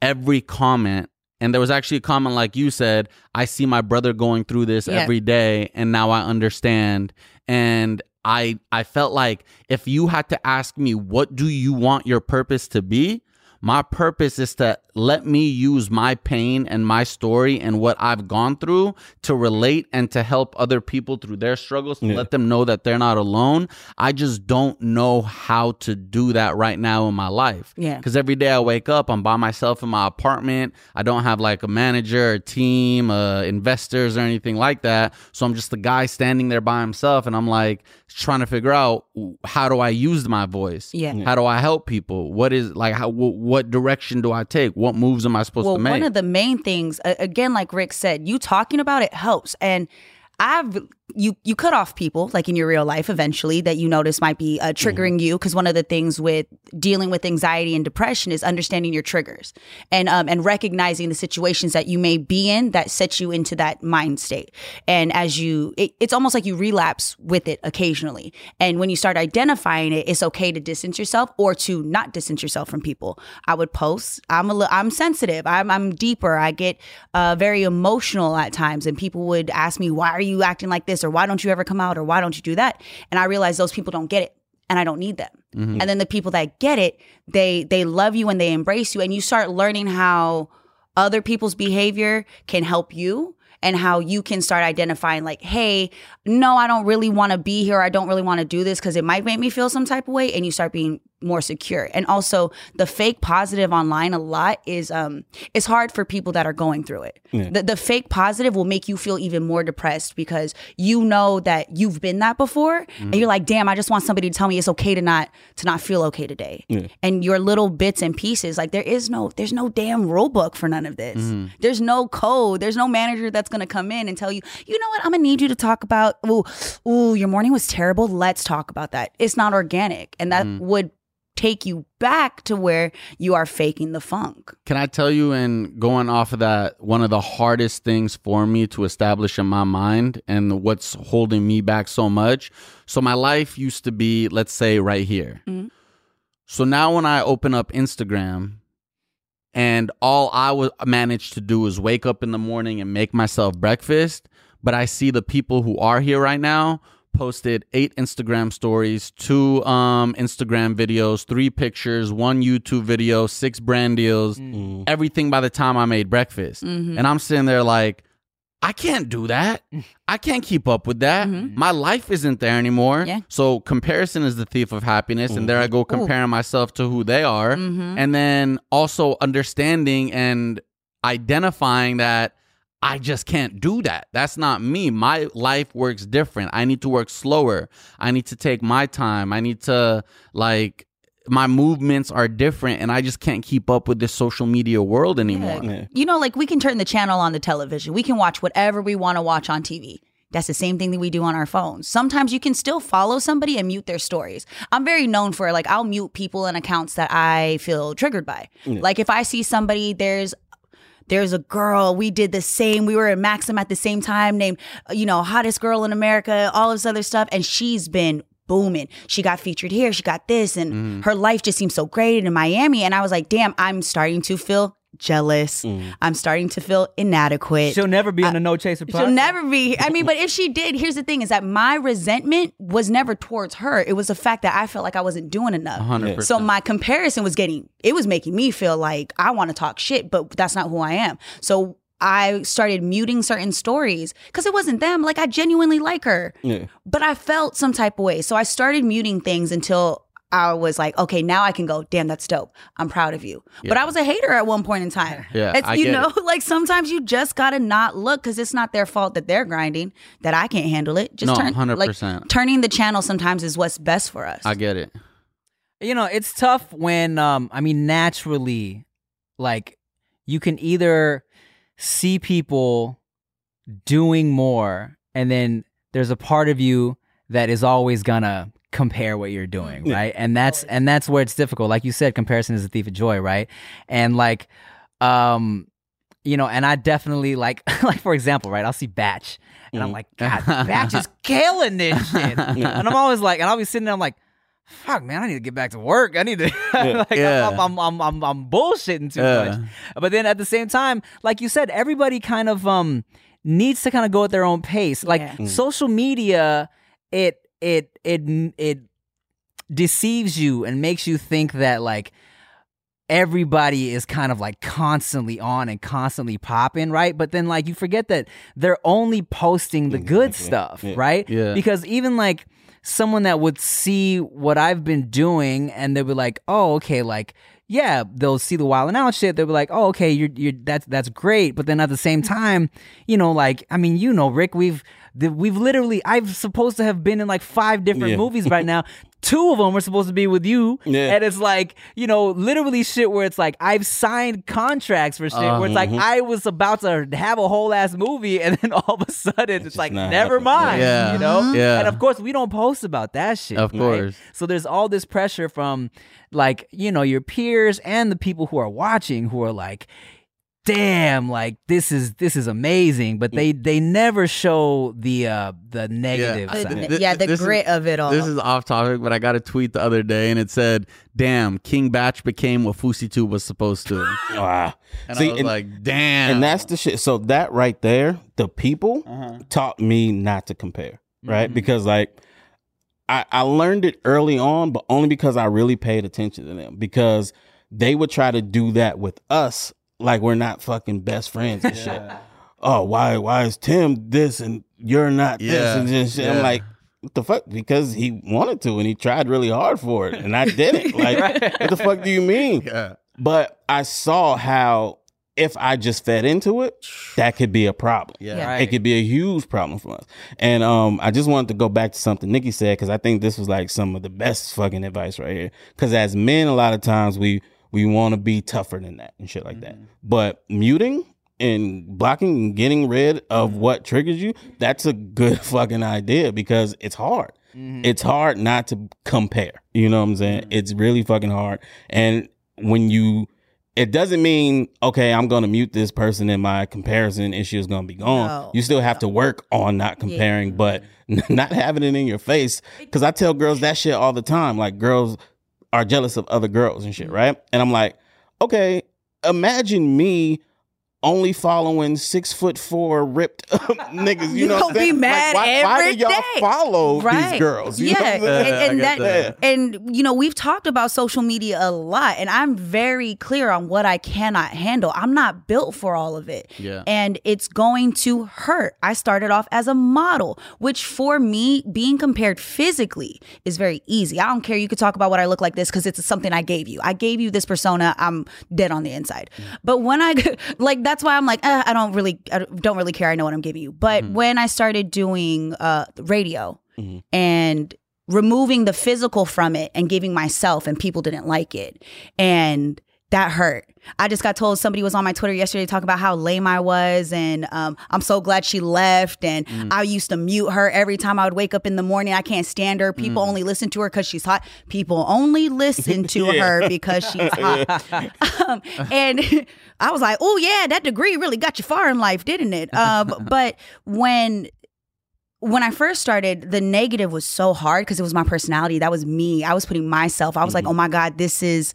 every comment, and there was actually a comment like you said, I see my brother going through this Yeah. every day, and now I understand. And I I felt like if you had to ask me what do you want your purpose to be, My purpose is to let me use my pain and my story and what I've gone through to relate and to help other people through their struggles, to Yeah. let them know that they're not alone. I just don't know how to do that right now in my life. Yeah. Because every day I wake up, I'm by myself in my apartment. I don't have like a manager, a team, uh, investors, or anything like that. So I'm just the guy standing there by himself, and I'm like trying to figure out how do I use my voice? Yeah. How do I help people? What is like how wh- what direction do I take? What moves am I supposed well, to make? one of the main things, again, like Rick said, you talking about it helps. And I've you you cut off people like in your real life eventually that you notice might be uh, triggering you because one of the things with dealing with anxiety and depression is understanding your triggers and um and recognizing the situations that you may be in that set you into that mind state. And as you it, it's almost like you relapse with it occasionally. And when you start identifying it it's okay to distance yourself or to not distance yourself from people. I would post i'm a li- i'm sensitive. I'm i'm deeper. I get uh very emotional at times and people would ask me why are you acting like this or why don't you ever come out or why don't you do that? And i realize those people don't get it and i don't need them. Mm-hmm. And then the people that get it they they love you and they embrace you and you start learning how other people's behavior can help you and how you can start identifying like hey no i don't really want to be here i don't really want to do this because it might make me feel some type of way and you start being more secure. And also the fake positive online a lot is um it's hard for people that are going through it. The, the fake positive will make you feel even more depressed because you know that you've been that before and mm. you're like damn i just want somebody to tell me it's okay to not to not feel okay today. And your little bits and pieces like there is no there's no damn rule book for none of this. Mm. There's no code. There's no manager that's gonna come in and tell you you know what? I'm gonna need you to talk about ooh ooh your morning was terrible. Let's talk about that. It's not organic. And that mm. would take you back to where you are faking the funk Can I tell you, and going off of that, one of the hardest things for me to establish in my mind and what's holding me back so much? So, my life used to be, let's say, right here. Mm-hmm. So now when I open up Instagram, and all I was managed to do is wake up in the morning and make myself breakfast, but I see the people who are here right now posted eight Instagram stories, two um Instagram videos, three pictures, one YouTube video, six brand deals, mm. mm-hmm. everything by the time I made breakfast. Mm-hmm. And I'm sitting there like I can't do that. I can't keep up with that. Mm-hmm. My life isn't there anymore. Yeah. So comparison is the thief of happiness. And there I go comparing myself to who they are. And then also understanding and identifying that I just can't do that. That's not me. My life works different. I need to work slower. I need to take my time. I need to like my movements are different and I just can't keep up with this social media world anymore. Yeah. You know, like we can turn the channel on the television. We can watch whatever we want to watch on TV. That's the same thing that we do on our phones. Sometimes you can still follow somebody and mute their stories. I'm very known for like I'll mute people and accounts that I feel triggered by. Like if I see somebody there's there's a girl we did the same we were in maxim at the same time named uh, you know hottest girl in america all this other stuff and she's been booming. She got featured here she got this and her life just seems so great in miami and i was like damn i'm starting to feel jealous i'm starting to feel inadequate She'll never be on a No Chaser podcast. She'll never be. I mean, but if she did, here's the thing: is that my resentment was never towards her. It was the fact that I felt like I wasn't doing enough. 100%. So my comparison was getting. It was making me feel like I want to talk shit, but that's not who I am. So I started muting certain stories because it wasn't them. Like I genuinely like her, Yeah. but I felt some type of way. So I started muting things until. I was like, okay, now I can go. Damn, that's dope. I'm proud of you. But I was a hater at one point in time. Yeah, It's, I you get know, it. like sometimes you just gotta not look because it's not their fault that they're grinding. That I can't handle it. Just No, turn, 100%. Like, turning the channel sometimes is what's best for us. I get it. you know it's tough when um i mean naturally like you can either see people doing more and then there's a part of you that is always gonna compare what you're doing Yeah. right and that's and that's where it's difficult like you said comparison is a thief of joy right and like um you know and i definitely like like for example right i'll see Bach and i'm Mhm. like god Bach is killing this shit and i'm always like and i'll be sitting there i'm like fuck man i need to get back to work i need to like Yeah. I'm, I'm, I'm, I'm, I'm bullshitting too Yeah. much but then at the same time like you said everybody kind of um needs to kind of go at their own pace like Yeah. Mm. social media it it it it deceives you and makes you think that like everybody is kind of like constantly on and constantly popping, right? But then like you forget that they're only posting the mm, good stuff, right? Yeah. Because even like someone that would see what I've been doing and they would be like, oh, okay, like yeah, they'll see the wild and out shit. They'll be like, "Oh, okay, you're you're that's that's great." But then at the same mm. time, you know, like I mean, you know, Rick, we've the, we've literally I've supposed to have been in like five different Yeah. movies right now. Two of them are supposed to be with you, Yeah. and it's like you know, literally shit where it's like I've signed contracts for shit where it's like uh-huh. I was about to have a whole ass movie, and then all of a sudden it's, just like never happening. mind, Yeah. you know. Uh-huh. Yeah. And of course, we don't post about that shit, Of right? course. So there's all this pressure from like, you know, your peers and the people who are watching who are like, damn, like this is this is amazing. But they they never show the uh the negative I- side. th- The- yeah, the this is- grit of it all. This is off topic, but I got a tweet the other day and it said, "Damn, King Bach became what FouseyTube was supposed to." Wow. And See, I was and- like, "Damn." And that's the shit. So that right there, the people Uh-huh. taught me not to compare, right? Mhm. Because like I, I learned it early on, but only because I really paid attention to them. Because they would try to do that with us, like we're not fucking best friends and shit. Oh, why why is Tim this and you're not this Yeah, and this? shit? yeah. I'm like, what the fuck? Because he wanted to and he tried really hard for it, and I didn't. Like, what the fuck do you mean? yeah. But I saw how if I just fed into it, that could be a problem. Yeah. Yeah. Right. It could be a huge problem for us. And um, I just wanted to go back to something Nikki said because I think this was like some of the best fucking advice right here. Because as men, a lot of times we we want to be tougher than that and shit like that. Mm-hmm. But muting and blocking and getting rid of mm-hmm. what triggers you, that's a good fucking idea because it's hard. Mm-hmm. It's hard not to compare. You know what I'm saying? It's really fucking hard. And when you it doesn't mean okay, I'm gonna mute this person and my comparison issue is gonna be gone. No, you still have to work on not comparing, but not having it in your face. Because I tell girls that shit all the time. Like girls are jealous of other girls and shit, mm-hmm. right? And I'm like, okay, imagine me only following six foot four ripped niggas. You, You know, what gonna I'm be saying? mad like, why, why do y'all day. follow right. these girls? You yeah, what and, and that, that. and you know we've talked about social media a lot, and I'm very clear on what I cannot handle. I'm not built for all of it, Yeah. and it's going to hurt. I started off as a model, which for me, being compared physically is very easy. I don't care. You could talk about what I look like this because it's something I gave you. I gave you this persona. I'm dead on the inside. But when I like, that's why I'm like, eh, I don't really, I don't really care. I know what I'm giving you. But when I started doing uh, radio and removing the physical from it and giving myself, and people didn't like it, and that hurt. I just got told somebody was on my Twitter yesterday talking about how lame I was, and um, I'm so glad she left. And I used to mute her every time I would wake up in the morning. I can't stand her. People only listen to her because she's hot. People only listen to her because she's hot. um, and I was like, oh yeah, that degree really got you far in life, didn't it? Um, but when when I first started, the negative was so hard because it was my personality. That was me. I was putting myself. I was like, oh my God, this is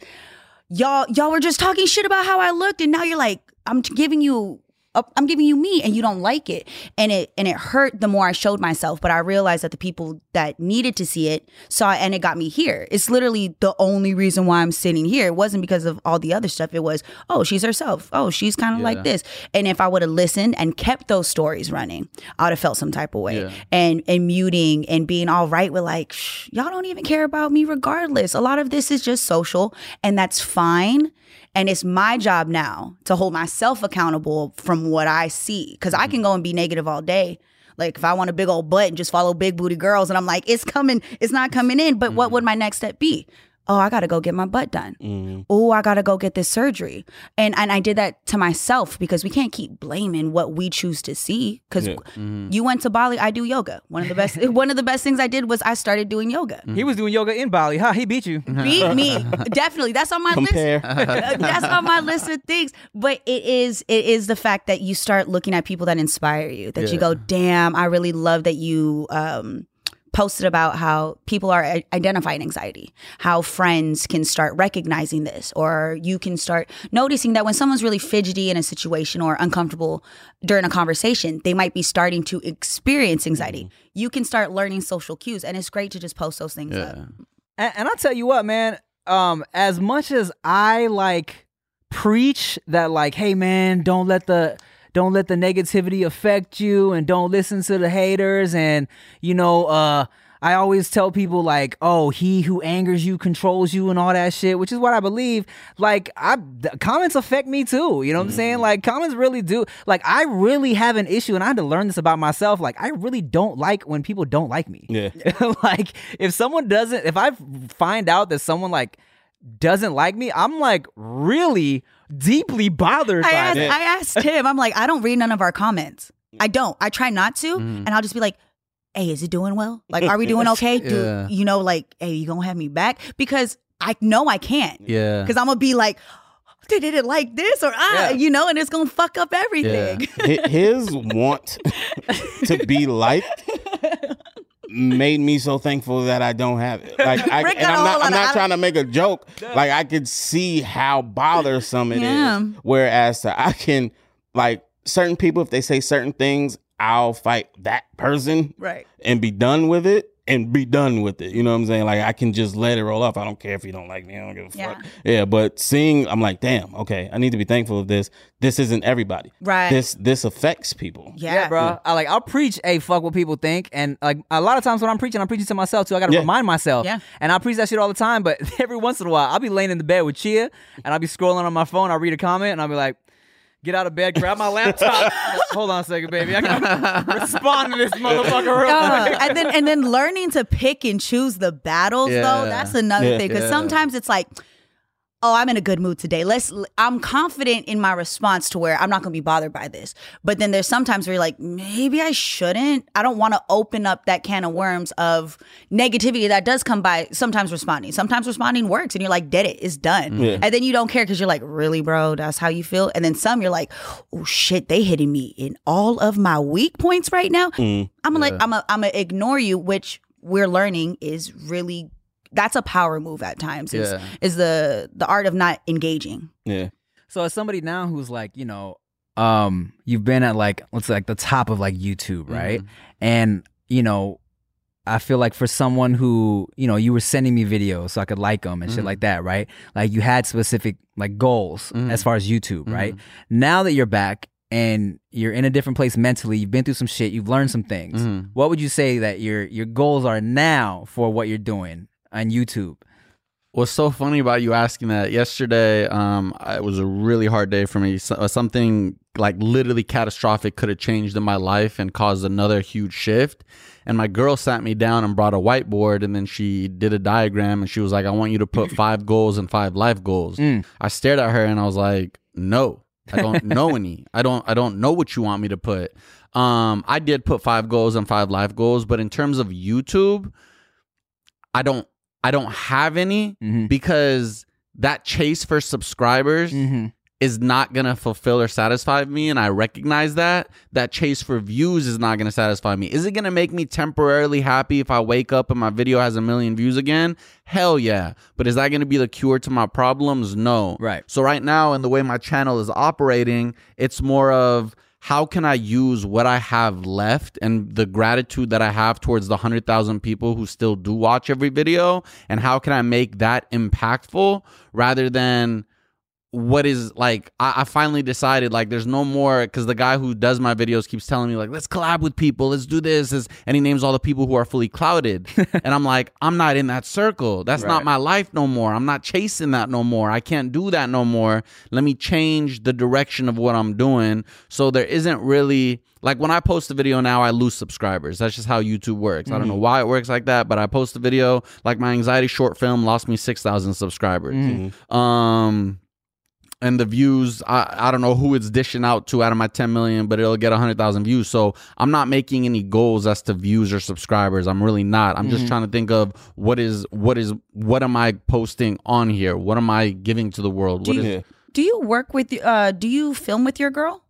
y'all. Y'all were just talking shit about how I looked, and now you're like, I'm giving you. I'm giving you me, and you don't like it, and it and it hurt the more I showed myself. But I realized that the people that needed to see it saw it, and it got me here. It's literally the only reason why I'm sitting here. It wasn't because of all the other stuff. It was, oh, she's herself. Oh, she's kind of like this. And if I would have listened and kept those stories running, I would have felt some type of way. Yeah. And and muting and being all right with like, Shh, y'all don't even care about me regardless. A lot of this is just social, and that's fine. And it's my job now to hold myself accountable from what I see. Cause I can go and be negative all day. Like if I want a big old butt and just follow big booty girls and I'm like, it's coming, it's not coming in. But what mm-hmm. would my next step be? Oh, I gotta go get my butt done. Mm. Oh, I gotta go get this surgery. And and I did that to myself because we can't keep blaming what we choose to see. Cause Yeah. you went to Bali, I do yoga. One of the best one of the best things I did was I started doing yoga. He was doing yoga in Bali. Huh? He beat you. Beat me. Definitely. That's on my list. That's on my list of things. But it is it is the fact that you start looking at people that inspire you. That you go, damn, I really love that you um posted about how people are identifying anxiety, how friends can start recognizing this, or you can start noticing that when someone's really fidgety in a situation or uncomfortable during a conversation, they might be starting to experience anxiety. You can start learning social cues, and it's great to just post those things up. Yeah. And, and I'll tell you what, man. um, as much as I like preach that, like, hey man, don't let the don't let the negativity affect you, and don't listen to the haters, and you know, uh. I always tell people like, "Oh, he who angers you controls you," and all that shit, which is what I believe. Like, I the comments affect me too. You know what I'm saying? Like, comments really do. Like, I really have an issue, and I had to learn this about myself. Like, I really don't like when people don't like me. Yeah. like, if someone doesn't, if I find out that someone like doesn't like me, I'm like really deeply bothered I by asked, that. I asked him, I'm like, I don't read none of our comments. I don't. I try not to. Mm-hmm. And I'll just be like, hey, is it doing well? Like, are we doing okay? Do Yeah. you know, like, hey, you gonna have me back? Because I know I can't. Yeah. Because I'm gonna be like, they did it like this or ah, Yeah. you know, and it's gonna fuck up everything. Hi- His want to be liked made me so thankful that I don't have it. Like, I, and I'm not, I'm not trying to make a joke. Like, I could see how bothersome it is. Yeah. Whereas to, I can, like, certain people, if they say certain things, I'll fight that person Right. and be done with it and be done with it. You know what I'm saying? Like I can just let it roll off. I don't care if you don't like me. I don't give a Yeah. fuck. Yeah, but seeing I'm like, damn, okay, I need to be thankful of this. This isn't everybody. Right. This this affects people. Yeah. Yeah, bro. I like I'll preach, hey, fuck what people think, and like a lot of times when I'm preaching, I'm preaching to myself too. I gotta Yeah. remind myself. Yeah. And I preach that shit all the time, but every once in a while, I'll be laying in the bed with Chia, and I'll be scrolling on my phone. I'll read a comment, and I'll be like. Get out of bed, grab my laptop. Hold on a second, baby. I gotta respond to this motherfucker real Uh, quick. and then and then learning to pick and choose the battles Yeah. though that's another Yeah. thing because Yeah. sometimes it's like oh i'm in a good mood today. Let's i'm confident in my response to where i'm not gonna be bothered by this. But then there's sometimes where you're like maybe i shouldn't. I don't want to open up that can of worms of negativity that does come by sometimes responding. Sometimes responding works and you're like did it it's done. Yeah. and then you don't care because you're like really bro? That's how you feel? And then some you're like oh shit they hitting me in all of my weak points right now? Mm. I'm gonna like I'm gonna I'm gonna ignore you, which we're learning is really that's a power move at times. Is, Yeah. is the the art of not engaging. Yeah. So as somebody now who's like, you know, um, you've been at like let's say like the top of like YouTube, right? And you know, I feel like for someone who, you know, you were sending me videos so I could like them and shit Mhm. like that, right? Like you had specific like goals Mhm. as far as YouTube, right? Mhm. Now that you're back and you're in a different place mentally, you've been through some shit, you've learned some things. What would you say that your your goals are now for what you're doing on YouTube? What's so funny about you asking that? Yesterday, um, it was a really hard day for me. So, uh, something like literally catastrophic could have changed in my life and caused another huge shift. And my girl sat me down and brought a whiteboard, and then she did a diagram, and she was like, "I want you to put five goals and five life goals." Mm. I stared at her and I was like, "No, I don't know any. I don't. I don't know what you want me to put." Um, I did put five goals and five life goals, but in terms of YouTube, I don't. I don't have any Mm-hmm. because that chase for subscribers Mm-hmm. is not going to fulfill or satisfy me and I recognize that that chase for views is not going to satisfy me. Is it going to make me temporarily happy if I wake up and my video has a million views again? Hell yeah. But is that going to be the cure to my problems? No. Right. So right now in the way my channel is operating, it's more of how can I use what I have left and the gratitude that I have towards the 100,000 people who still do watch every video? And how can I make that impactful rather than what is like I, I finally decided like there's no more because the guy who does my videos keeps telling me like let's collab with people. Let's do this. This- and he names all the people who are fully clouded. And i'm like i'm not in that circle. That's not my life no more. I'm not chasing that no more. I can't do that no more. Let me change the direction of what i'm doing. So there isn't really like when I post a video now, I lose subscribers. That's just how YouTube works. I don't know why it works like that, but I post a video like my anxiety short film lost me six thousand subscribers. Um, and the views, I, I don't know who it's dishing out to out of my 10 million, but it'll get 100,000 views. So I'm not making any goals as to views or subscribers. I'm really not. I'm just trying to think of what is, what is, what am I posting on here? What am I giving to the world? Do What is, you- Yeah. Do you work with uh do you film with your girl?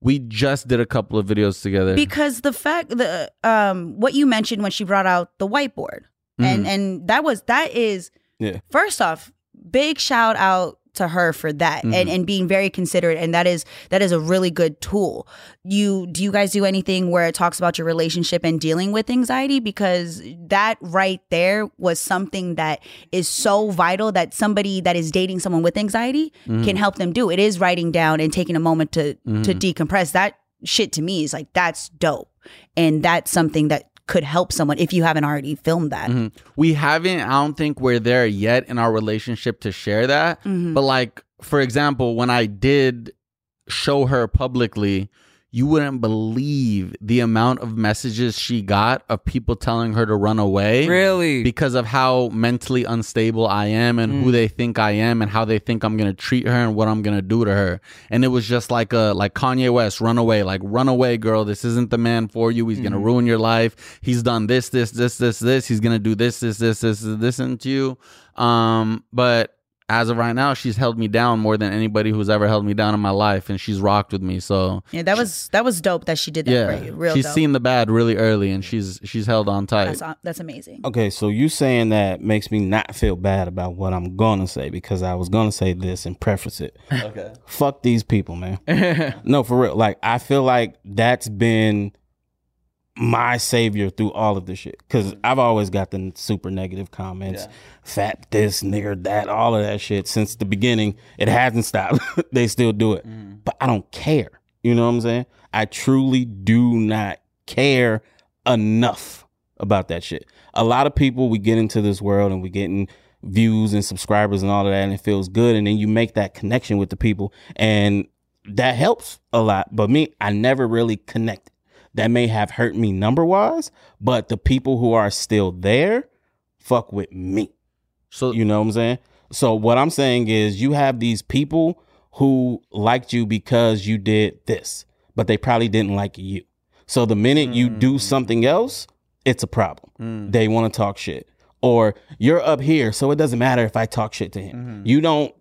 we just did a couple of videos together. Because the fact the um what you mentioned when she brought out the whiteboard. And Mhm. and that was that is Yeah. first off, big shout out to her for that Mm-hmm. and, and being very considerate and that is that is a really good tool. You do you guys do anything where it talks about your relationship and dealing with anxiety? Because that right there was something that is so vital that somebody that is dating someone with anxiety Mm-hmm. can help them do. It is writing down and taking a moment to to decompress. That shit to me is like that's dope. And that's something that could help someone if you haven't already filmed that Mm-hmm. we haven't i don't think we're there yet in our relationship to share that Mm-hmm. but like for example when i did show her publicly you wouldn't believe the amount of messages she got of people telling her to run away Really? because of how mentally unstable I am and who they think I am and how they think I'm gonna treat her and what I'm gonna do to her. And it was just like a like Kanye West, run away, like run away, girl. This isn't the man for you. He's gonna ruin your life. He's done this, this, this, this, this. He's gonna do this, this, this, this, this, this into you. Um, but as of right now, she's held me down more than anybody who's ever held me down in my life, and she's rocked with me. So yeah that was that was dope that she did that yeah, for you real she's dope seen the bad really early, and she's she's held on tight. that's, that's amazing Okay, so you saying that makes me not feel bad about what I'm gonna say because I was gonna say this and preface it. Okay. Fuck these people, man. no, for real. Like I feel like that's been my savior through all of this shit because mm-hmm. I've always got the super negative comments, fat this nigger that, all of that shit since the beginning. It hasn't stopped. they still do it, mm-hmm. but I don't care. You know what I'm saying? I truly do not care enough about that shit. A lot of people we get into this world and we getting views and subscribers and all of that and it feels good and then you make that connection with the people and that helps a lot. But me, I never really connected. That may have hurt me number wise, but the people who are still there fuck with me. So You know what I'm saying? So what I'm saying is you have these people who liked you because you did this, but they probably didn't like you. So the minute you do mm. something else, it's a problem. Mm. They want to talk shit. Or you're up here, so it doesn't matter if I talk shit to him. Mm-hmm. You don't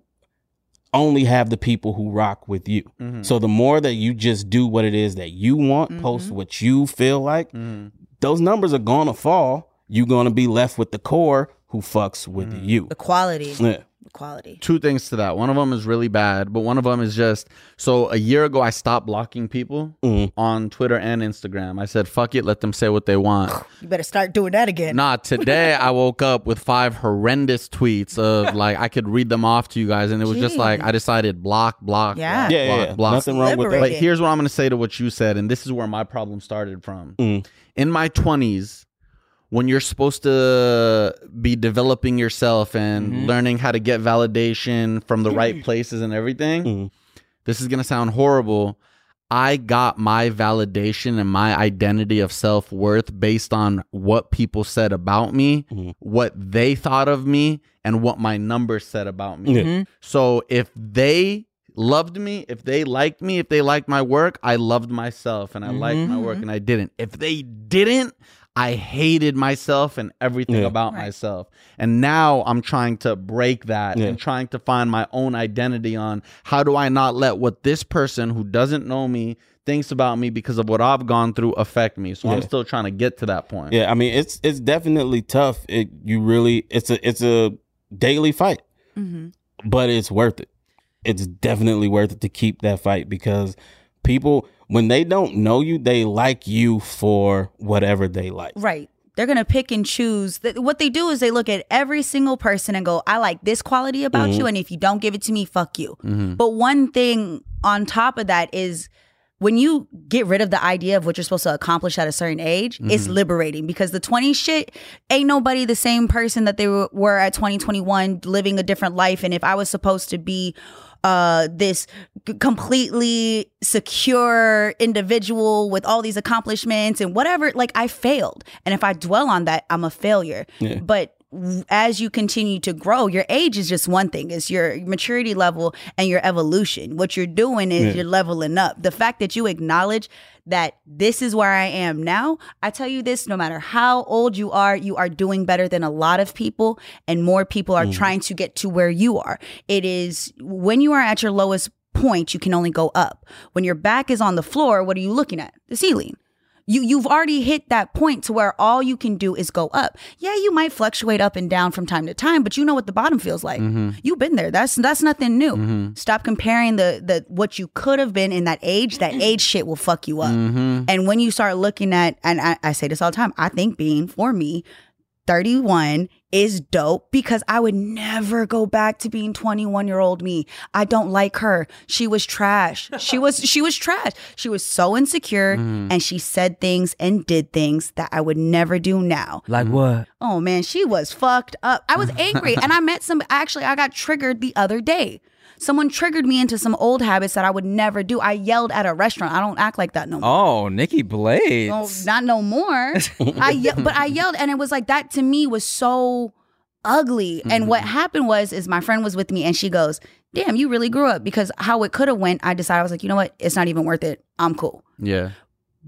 only have the people who rock with you. Mm-hmm. So the more that you just do what it is that you want, mm-hmm. post what you feel like, mm-hmm. those numbers are going to fall. You're going to be left with the core who fucks with mm. you. the quality Yeah. The quality two things to that. One of them is really bad, but one of them is just so a year ago I stopped blocking people Mhm. on Twitter and Instagram. I said, "Fuck it, let them say what they want." you better start doing that again nah, today I woke up with five horrendous tweets of like I could read them off to you guys, and it was just like I decided block, block, Yeah. block, Yeah, block, yeah, block. Nothing wrong with Liberate. that. But here's what I'm going to say to what you said, and this is where my problem started from. Mm. In my 20s, when you're supposed to be developing yourself and learning how to get validation from the right places and everything, Mhm. this is going to sound horrible. I got my validation and my identity of self worth based on what people said about me, Mhm. what they thought of me, and what my numbers said about me. Yeah. So if they loved me, if they liked me, if they liked my work, I loved myself and I liked my work and I didn't. If they didn't, I hated myself and everything Yeah. about Right. myself. And now I'm trying to break that Yeah. and trying to find my own identity on how do I not let what this person who doesn't know me thinks about me because of what I've gone through affect me. So I'm still trying to get to that point. Yeah, I mean it's it's definitely tough. It you really it's a it's a daily fight, Mhm. but it's worth it. It's definitely worth it to keep that fight because people when they don't know you, they like you for whatever they like. right. They're gonna pick and choose. What they do is they look at every single person and go i like this quality about mm-hmm. you and if you don't give it to me fuck you. Mm-hmm. But one thing on top of that is when you get rid of the idea of what you're supposed to accomplish at a certain age, it's mm-hmm. liberating because the 20 shit ain't nobody the same person that they were, were at 2021 living a different life. And if I was supposed to be uh this c- completely secure individual with all these accomplishments and whatever like i failed. And if i dwell on that i'm a failure. Yeah. but w- as you continue to grow your age is just one thing. It's your maturity level and your evolution. What you're doing is Yeah. you're leveling up. The fact that you acknowledge that this is where i am now i tell you this no matter how old you are you are doing better than a lot of people and more people are mm. trying to get to where you are. It is when you are at your lowest point you can only go up. When your back is on the floor what are you looking at? The ceiling You you've already hit that point to where all you can do is go up. Yeah, you might fluctuate up and down from time to time, but you know what the bottom feels like. Mm-hmm. You've been there. That's that's nothing new. Mm-hmm. Stop comparing the the what you could have been in that age. That mm-hmm. age shit will fuck you up. And when you start looking at, and I, I say this all the time, I think being for me 31 is dope because I would never go back to being 21 year old me. I don't like her. She was trash. She was she was trash. She was so insecure mm. and she said things and did things that I would never do now. Like mm. what? Oh man, she was fucked up. I was angry and I met some actually I got triggered the other day. Someone triggered me into some old habits that I would never do. I yelled at a restaurant. I don't act like that no more. Oh, Nikki Blades. Well, not no more. I ye- but I yelled, and it was like that to me was so ugly. And what mm-hmm. happened was, is my friend was with me, and she goes, "Damn, you really grew up." Because how it could have went, I decided I was like, you know what, it's not even worth it. I'm cool. Yeah.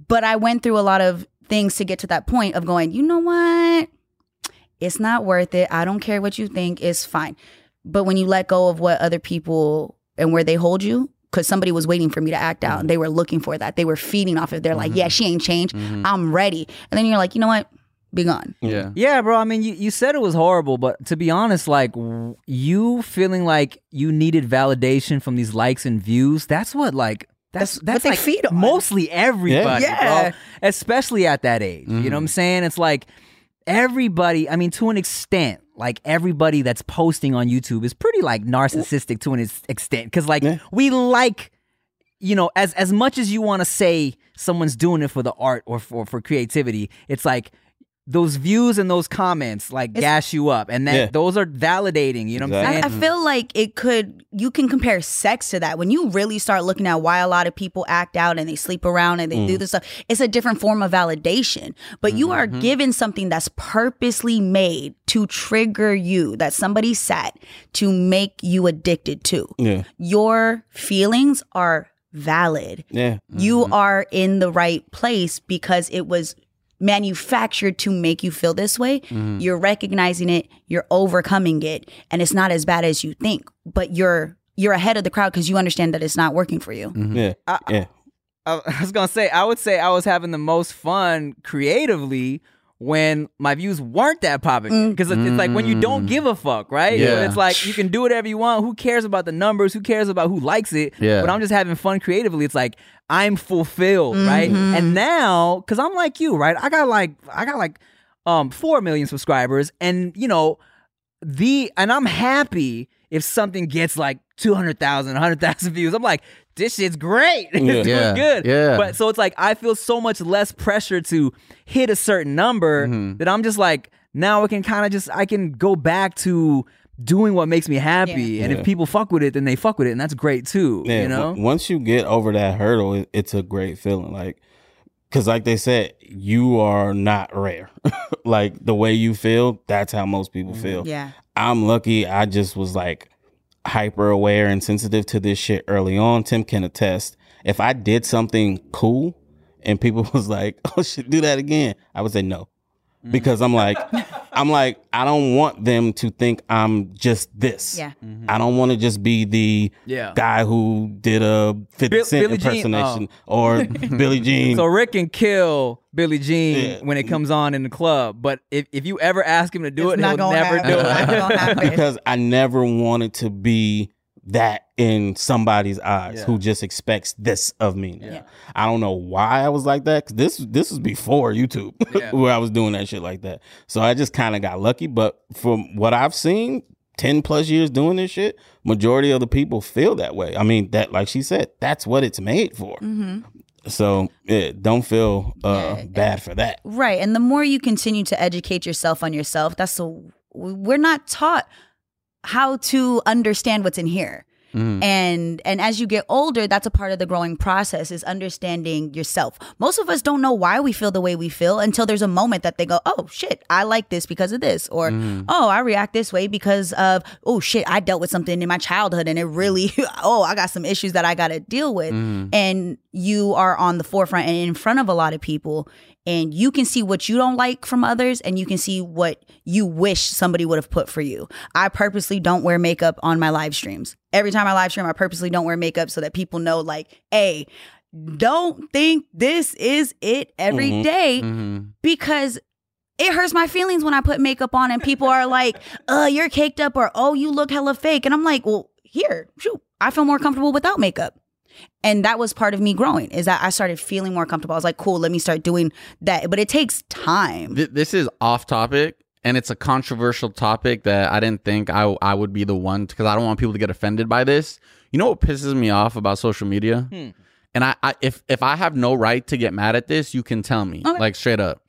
But I went through a lot of things to get to that point of going, you know what, it's not worth it. I don't care what you think. It's fine. But when you let go of what other people and where they hold you, because somebody was waiting for me to act out and they were looking for that. They were feeding off it. They're like, yeah, mm-hmm. she ain't changed. Mm-hmm. I'm ready. And then you're like, you know what? Be gone. Yeah. Yeah, bro. I mean, you, you said it was horrible, but to be honest, like w- you feeling like you needed validation from these likes and views, that's what like that's That's that's, what they like feed on. mostly everybody, Yeah. bro. Especially at that age. You know what I'm saying? It's like everybody, I mean, to an extent, like everybody that's posting on YouTube is pretty like narcissistic to an extent. Cause like Yeah. we like you know, as as much as you want to say someone's doing it for the art or for for creativity, it's like those views and those comments like gas you up, and that Yeah. those are validating. You know what I'm saying? I, I feel like it could you can compare sex to that when you really start looking at why a lot of people act out and they sleep around and they do mm. this stuff it's a different form of validation but you are mm-hmm. given something that's purposely made to trigger you that somebody set to make you addicted to Yeah. your feelings are valid Yeah. you mm-hmm. are in the right place because it was manufactured to make you feel this way. You're recognizing it, you're overcoming it, and it's not as bad as you think. But you're you're ahead of the crowd because you understand that it's not working for you. Mm-hmm. Yeah. yeah. I, I was gonna say, I would say I was having the most fun creatively when my views weren't that popping because mm. it's, it's like when you don't mm. give a fuck, right? Yeah. When it's like you can do whatever you want. Who cares about the numbers? Who cares about who likes it? Yeah. But I'm just having fun creatively. It's like I'm fulfilled, right? Mm-hmm. And now, because I'm like you, right? I got like I got like um four million subscribers, and you know the and I'm happy if something gets like 200,000, 100,000 views. I'm like, this shit's great. it's doing Yeah. good. Yeah. But so it's like I feel so much less pressure to hit a certain number Mm-hmm. that I'm just like now I can kind of just I can go back to doing what makes me happy. And Yeah. if people fuck with it, then they fuck with it, and that's great too. Yeah, you know? w- once you get over that hurdle, it, it's a great feeling. Like, because like they said, you are not rare. like the way you feel, that's how most people feel. Yeah. I'm lucky. I just was like hyper aware and sensitive to this shit early on. Tim can attest. If I did something cool and people was like, "Oh shit, do that again," I would say no, Mm-hmm. because I'm like, I'm like, I don't want them to think I'm just this. Yeah. Mm-hmm. I don't want to just be the Yeah. guy who did a 50 Bill- Cent Billie Jean, impersonation oh. or Billie Jean. So Rick can kill Billie Jean Yeah. when it comes on in the club, but if, if you ever ask him to do It's it, he'll never happen. do it. because I never wanted to be that in somebody's eyes who just expects this of me. Now. I don't know why I was like that. 'cause this this was before YouTube, Yeah. where I was doing that shit like that. So I just kind of got lucky. But from what I've seen, ten plus years doing this shit, majority of the people feel that way. I mean, that like she said, that's what it's made for. So yeah, don't feel uh, bad for that. Right. And the more you continue to educate yourself on yourself, that's the we're not taught how to understand what's in here. Mm. And and as you get older, that's a part of the growing process is understanding yourself. Most of us don't know why we feel the way we feel until there's a moment that they go, "Oh shit, I like this because of this," or mm. "Oh, I react this way because of oh shit, I dealt with something in my childhood and it really oh, I got some issues that I got to deal with." Mm. And you are on the forefront and in front of a lot of people and you can see what you don't like from others and you can see what you wish somebody would have put for you. I purposely don't wear makeup on my live streams. Every time I live stream, I purposely don't wear makeup so that people know like, "Hey, don't think this is it every Mhm. day Mhm. because it hurts my feelings when I put makeup on and people are like, uh, you're caked up or oh, you look hella fake. And I'm like, well, here, shoot, I feel more comfortable without makeup. And that was part of me growing is that I started feeling more comfortable. I was like, cool, let me start doing that. But it takes time. Th- this is off topic and it's a controversial topic that I didn't think I I would be the one because I don't want people to get offended by this. You know what pisses me off about social media? Hmm. And I, I if if I have no right to get mad at this, you can tell me Okay. like straight up.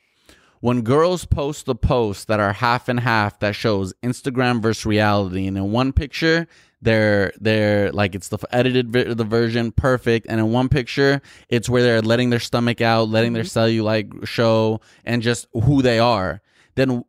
When girls post the posts that are half and half that shows Instagram versus reality, and in one picture they're they're like it's the edited vi- the version perfect, and in one picture it's where they're letting their stomach out, letting their cellulite show, and just who they are. Then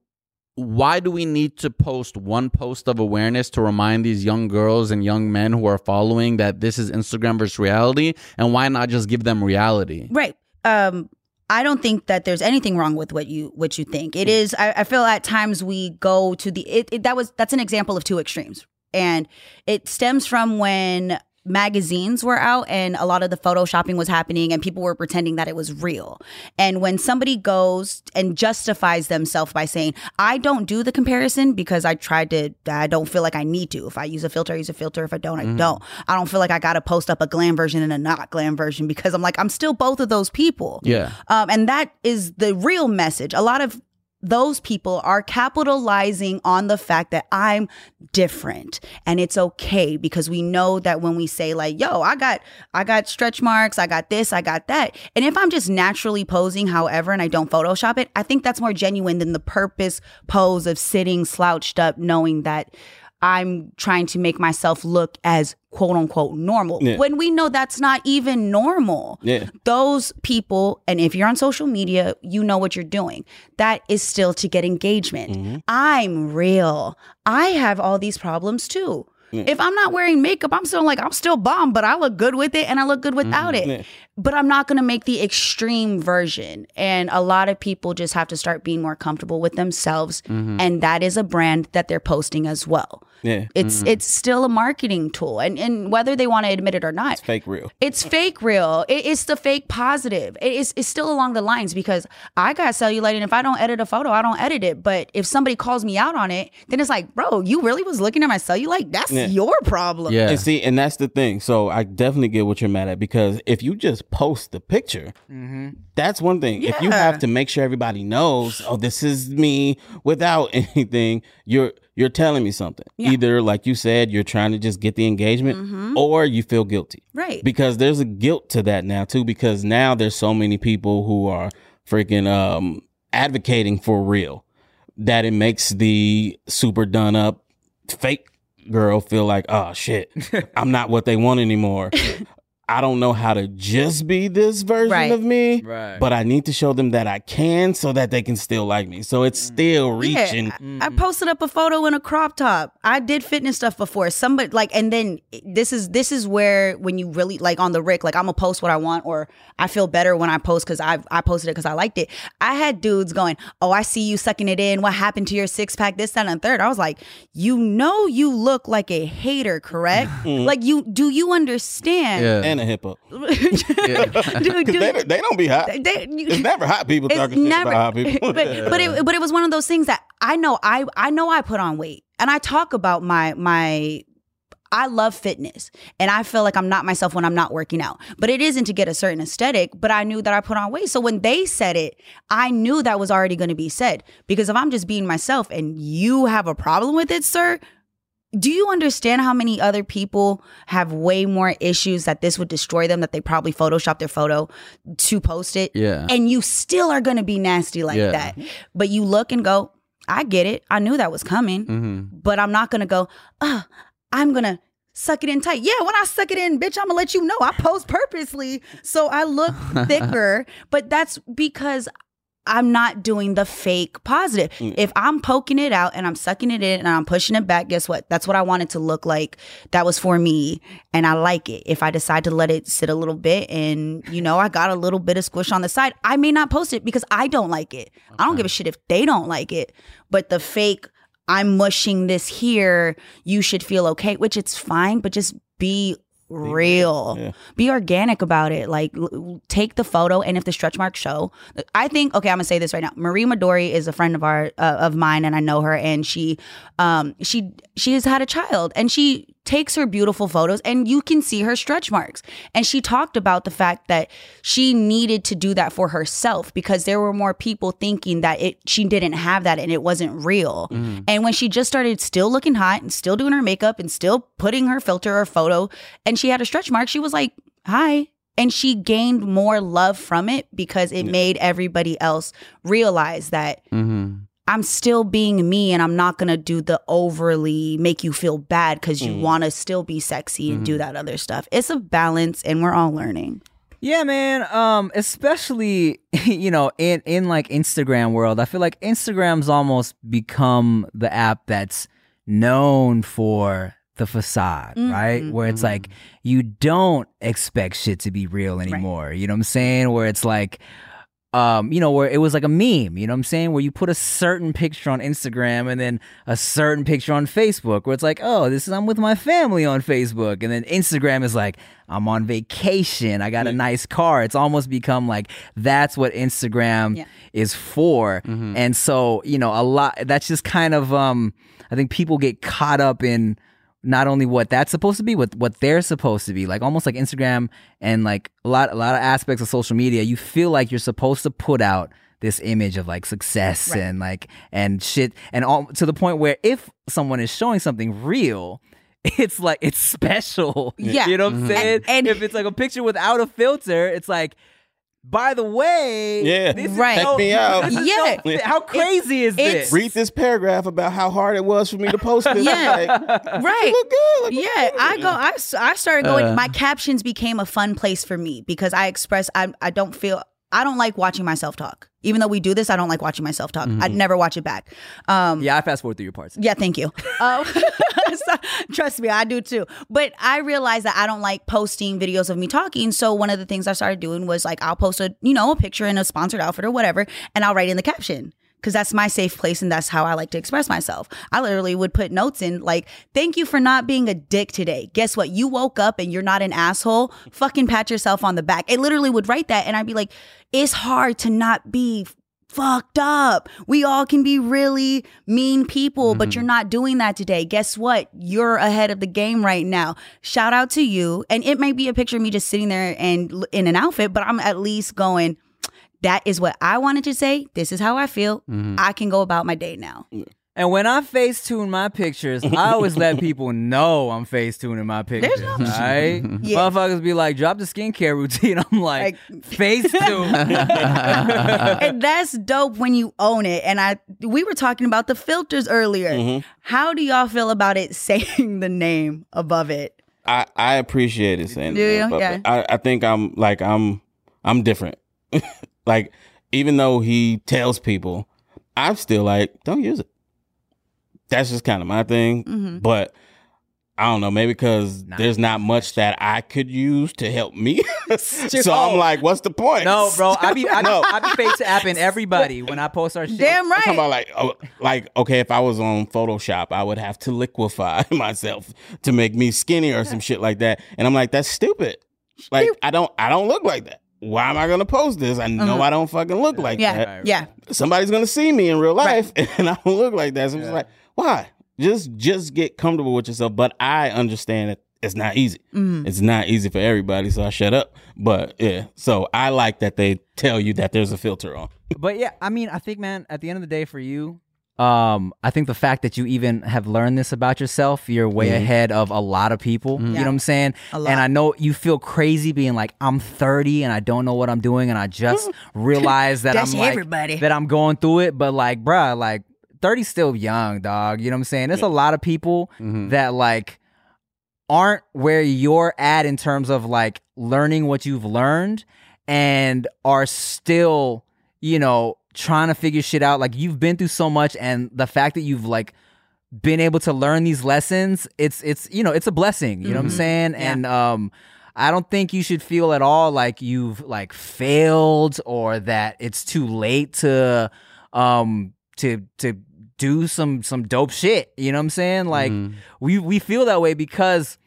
why do we need to post one post of awareness to remind these young girls and young men who are following that this is Instagram versus reality? And why not just give them reality? Right. Um, I don't think that there's anything wrong with what you what you think. It is. I, I feel at times we go to the. It, it, that was that's an example of two extremes, and it stems from when magazines were out and a lot of the photoshopping was happening and people were pretending that it was real. And when somebody goes and justifies themselves by saying, I don't do the comparison because I tried to, I don't feel like I need to. If I use a filter, I use a filter. If I don't, I don't. I don't feel like I got to post up a glam version and a not glam version because I'm like, I'm still both of those people. Yeah. Um, and that is the real message. A lot of those people are capitalizing on the fact that I'm different. And it's okay because we know that when we say like yo I got I got stretch marks I got this I got that. And if I'm just naturally posing however and I don't photoshop it I think that's more genuine than the purpose pose of sitting slouched up knowing that I'm trying to make myself look as quote unquote normal Yeah. when we know that's not even normal Yeah. those people, and if you're on social media, you know what you're doing. That is still to get engagement. Mm-hmm. I'm real. I have all these problems too. If I'm not wearing makeup, I'm still like, I'm still bomb, but I look good with it and I look good without it. Yeah. But I'm not going to make the extreme version. And a lot of people just have to start being more comfortable with themselves. Mm-hmm. And that is a brand that they're posting as well. Yeah. It's mm-hmm. it's still a marketing tool. And, and whether they want to admit it or not, It's Fake real. it's fake real. It- it's the fake positive. It- it's, it's still along the lines because I got cellulite and if I don't edit a photo, I don't edit it. But if somebody calls me out on it, then it's like, bro, you really was looking at my cellulite? That's Yeah. your problem. Yeah. And see, and that's the thing. So I definitely get what you're mad at because if you just post the picture, mm-hmm. that's one thing. If you have to make sure everybody knows, oh, this is me without anything, you're you're telling me something. Either like you said, you're trying to just get the engagement, mm-hmm. or you feel guilty. Right. Because there's a guilt to that now too. Because now there's so many people who are freaking um advocating for real that it makes the super done up fake girl feel like, oh shit, I'm not what they want anymore. I don't know how to just be this version Right. of me, Right. but I need to show them that I can so that they can still like me. So it's mm. still Yeah, reaching. I, I posted up a photo in a crop top. I did fitness stuff before. Somebody like, and then this is this is where when you really like on the Rick, like I'm gonna post what I want, or I feel better when I post because I I posted it because I liked it. I had dudes going, "Oh, I see you sucking it in. What happened to your six pack? This, that, and third. I was like, "You know, you look like a hater, correct? Mm-hmm. like you do you understand? Yeah. and a hippo. Dude, dude, They, don't- they don't be hot. they- you- it's never hot people it's talking never, shit about hot people. but but it but it was one of those things that I know I I know I put on weight and I talk about my my I love fitness and I feel like I'm not myself when I'm not working out. But it isn't to get a certain aesthetic, but I knew that I put on weight. So when they said it, I knew that was already going to be said because if I'm just being myself and you have a problem with it, sir, do you understand how many other people have way more issues that this would destroy them that they probably photoshopped their photo to post it? Yeah. And you still are going to be nasty like Yeah. that. But you look and go, I get it. I knew that was coming. hmm But I'm not going to go, oh, I'm going to suck it in tight. Yeah, when I suck it in, bitch, I'm going to let you know. I pose purposely so I look thicker. But that's because I'm not doing the fake positive. Mm. If I'm poking it out and I'm sucking it in and I'm pushing it back, guess what? That's what I want it to look like. That was for me and I like it. If I decide to let it sit a little bit and, you know, I got a little bit of squish on the side, I may not post it because I don't like it. I don't give a shit if they don't like it. But the fake, I'm mushing this here, you should feel okay, which it's fine, but just be real. Yeah. Be organic about it. Like l- take the photo, and if the stretch marks show, I think okay. I'm gonna say this right now. Marie Midori is a friend of our uh, of mine, and I know her, and she um she she has had a child, and she takes her beautiful photos and you can see her stretch marks. And she talked about the fact that she needed to do that for herself because there were more people thinking that it she didn't have that and it wasn't real. And when she just started still looking hot and still doing her makeup and still putting her filter or photo and she had a stretch mark she was like hi. And she gained more love from it because it made everybody else realize that Mm-hmm. I'm still being me and I'm not going to do the overly make you feel bad because you mm. want to still be sexy and do mm-hmm. that other stuff. It's a balance and we're all learning. Yeah, man. Um, especially you know in in like Instagram world, I feel like Instagram's almost become the app that's known for the facade, mm-hmm. right? Where it's like mm-hmm. you don't expect shit to be real anymore. You know what I'm saying? Where it's like um, you know, where it was like a meme, you know what I'm saying? Where you put a certain picture on Instagram and then a certain picture on Facebook, where it's like, oh, this is I'm with my family on Facebook. And then Instagram is like, I'm on vacation. I got a nice car. It's almost become like that's what Instagram Yeah. is for. And so, you know, a lot that's just kind of um I think people get caught up in not only what that's supposed to be, what what they're supposed to be. Like almost like Instagram and like a lot a lot of aspects of social media, you feel like you're supposed to put out this image of like success and like and shit and all to the point where if someone is showing something real it's like it's special. Yeah. You know what I'm mm-hmm. saying? And- and- if it's like a picture without a filter, it's like by the way, Yeah. this is Right. no- Check me out. this is Yeah. no- how crazy is it's- this? Read this paragraph about how hard it was for me to post this. Yeah. Like, Right. look good. Look Yeah, I go. I, I started going. Uh. my captions became a fun place for me because I express. I I don't feel. I don't like watching myself talk. Even though we do this, I don't like watching myself talk. I'd never watch it back. Um, yeah, I fast forward through your parts. Yeah, thank you. Um, so- trust me, I do too. But I realized that I don't like posting videos of me talking. So one of the things I started doing was like I'll post a you know a picture in a sponsored outfit or whatever, and I'll write in the caption. Because that's my safe place and that's how I like to express myself. I literally would put notes in like, thank you for not being a dick today. Guess what? You woke up and you're not an asshole. Fucking pat yourself on the back. I literally would write that. And I'd be like, it's hard to not be fucked up. We all can be really mean people, but mm-hmm. you're not doing that today. Guess what? You're ahead of the game right now. Shout out to you. And it may be a picture of me just sitting there and in an outfit, but I'm at least going, that is what I wanted to say. This is how I feel. Mm-hmm. I can go about my day now. And when I face tune my pictures, I always let people know I'm face tuning my pictures. no- Right? Yeah. Motherfuckers be like, drop the skincare routine. I'm like, face tune. and that's dope when you own it. And I we were talking about the filters earlier. Mm-hmm. How do y'all feel about it saying the name above it? I, I appreciate it saying Do that, you? but Yeah. I, I think I'm like I'm I'm different. Like even though he tells people, I'm still like, don't use it. That's just kind of my thing. Mm-hmm. But I don't know, maybe because Nah. there's not much that I could use to help me. so Oh. I'm like, what's the point? No, bro. I be I, No. be I be face apping everybody when I post our shit. Damn I'm right. about like, oh, like okay, if I was on Photoshop, I would have to liquefy myself to make me skinny or some shit like that. And I'm like, that's stupid. Like I don't, I don't look like that. Why am I gonna post this? I know uh-huh. I don't fucking look like yeah. that. Yeah. Somebody's gonna see me in real life, and I don't look like that. So it's like, why? Just, just get comfortable with yourself. But I understand that it's not easy. Mm-hmm. It's not easy for everybody. So I shut up. But yeah, so I like that they tell you that there's a filter on. But yeah, I mean, I think, man, at the end of the day, for you, um, I think the fact that you even have learned this about yourself, you're way ahead of a lot of people. You know what I'm saying? And I know you feel crazy being like, I'm 30 and I don't know what I'm doing, and I just realized that I'm like everybody. that I'm going through it. But like, bruh, like 30's still young, dog. You know what I'm saying? There's a lot of people that like aren't where you're at in terms of like learning what you've learned and are still, you know, trying to figure shit out. Like you've been through so much and the fact that you've like been able to learn these lessons, it's it's you know, it's a blessing. You know what I'm saying? And um I don't think you should feel at all like you've like failed or that it's too late to um to to do some some dope shit. You know what I'm saying? Like we we feel that way because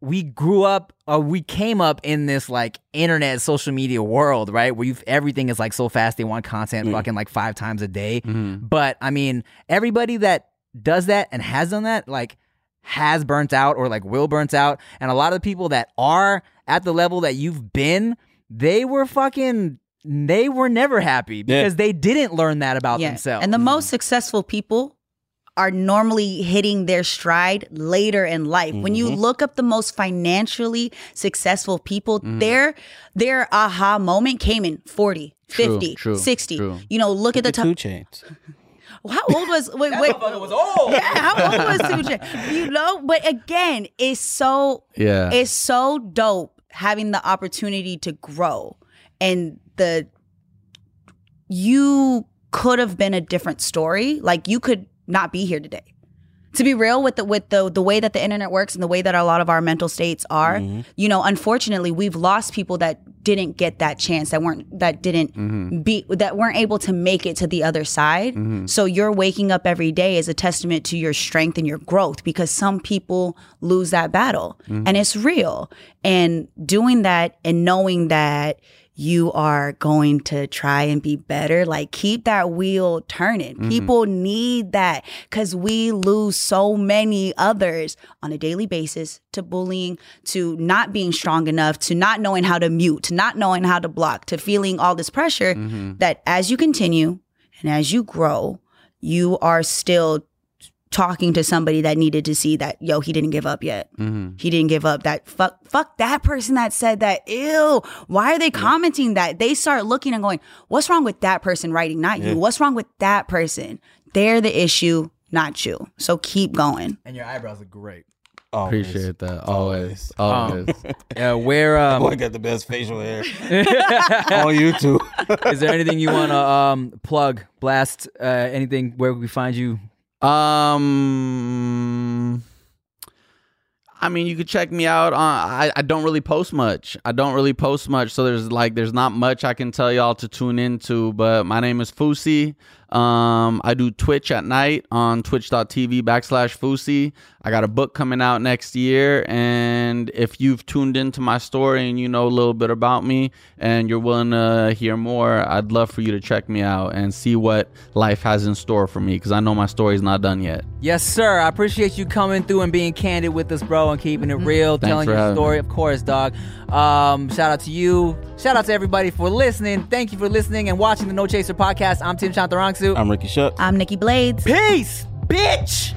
we grew up or we came up in this like internet social media world, right? Where you everything is like so fast they want content Mm. fucking like five times a day. Mhm. But I mean, everybody that does that and has done that, like has burnt out or like will burnt out. And a lot of the people that are at the level that you've been, they were fucking they were never happy because they didn't learn that about themselves. And the most successful people are normally hitting their stride later in life. When you mm-hmm. look up the most financially successful people, mm. their their aha moment came in 40, True, 50, true, 60. true. You know, look at the The top. Two Chainz. How old was wait wait was old. yeah, how old was Two Chainz? You know, but again, it's so Yeah. it's so dope having the opportunity to grow and the you could have been a different story. Like you could not be here today. To be real with the with the the way that the internet works and the way that a lot of our mental states are, mm-hmm. you know, unfortunately, we've lost people that didn't get that chance, that weren't that didn't mm-hmm. be that weren't able to make it to the other side. Mm-hmm. So you're waking up every day is a testament to your strength and your growth because some people lose that battle and it's real. And doing that and knowing that you are going to try and be better. Like keep that wheel turning. Mm-hmm. People need that because we lose so many others on a daily basis to bullying, to not being strong enough, to not knowing how to mute, to not knowing how to block, to feeling all this pressure mm-hmm. that as you continue and as you grow, you are still talking to somebody that needed to see that yo he didn't give up yet he didn't give up that fuck fuck that person that said that ew why are they commenting that they start looking and going what's wrong with that person writing not you what's wrong with that person they're the issue not you so keep going and your eyebrows are great. Always. Appreciate that. Always. Always. Yeah, where um Boy got the best facial hair on YouTube. is there anything you want to um plug, blast, uh, anything where we find you? Um, I mean, you could check me out on. I, I don't really post much. I don't really post much, so there's like there's not much I can tell y'all to tune into. But my name is Fousey. Um, I do Twitch at night on twitch.tv backslash Fousey. I got a book coming out next year, and if you've tuned into my story and you know a little bit about me and you're willing to hear more, I'd love for you to check me out and see what life has in store for me because I know my story's not done yet. Yes, sir. I appreciate you coming through and being candid with us, bro, and keeping it real, Thanks telling your story. me. Of course, dog. Um, shout out to you. Shout out to everybody for listening. Thank you for listening and watching the No Chaser podcast. I'm Tim Chantarangsu. I'm Ricky Shuck. i'm nikki blades Peace, bitch.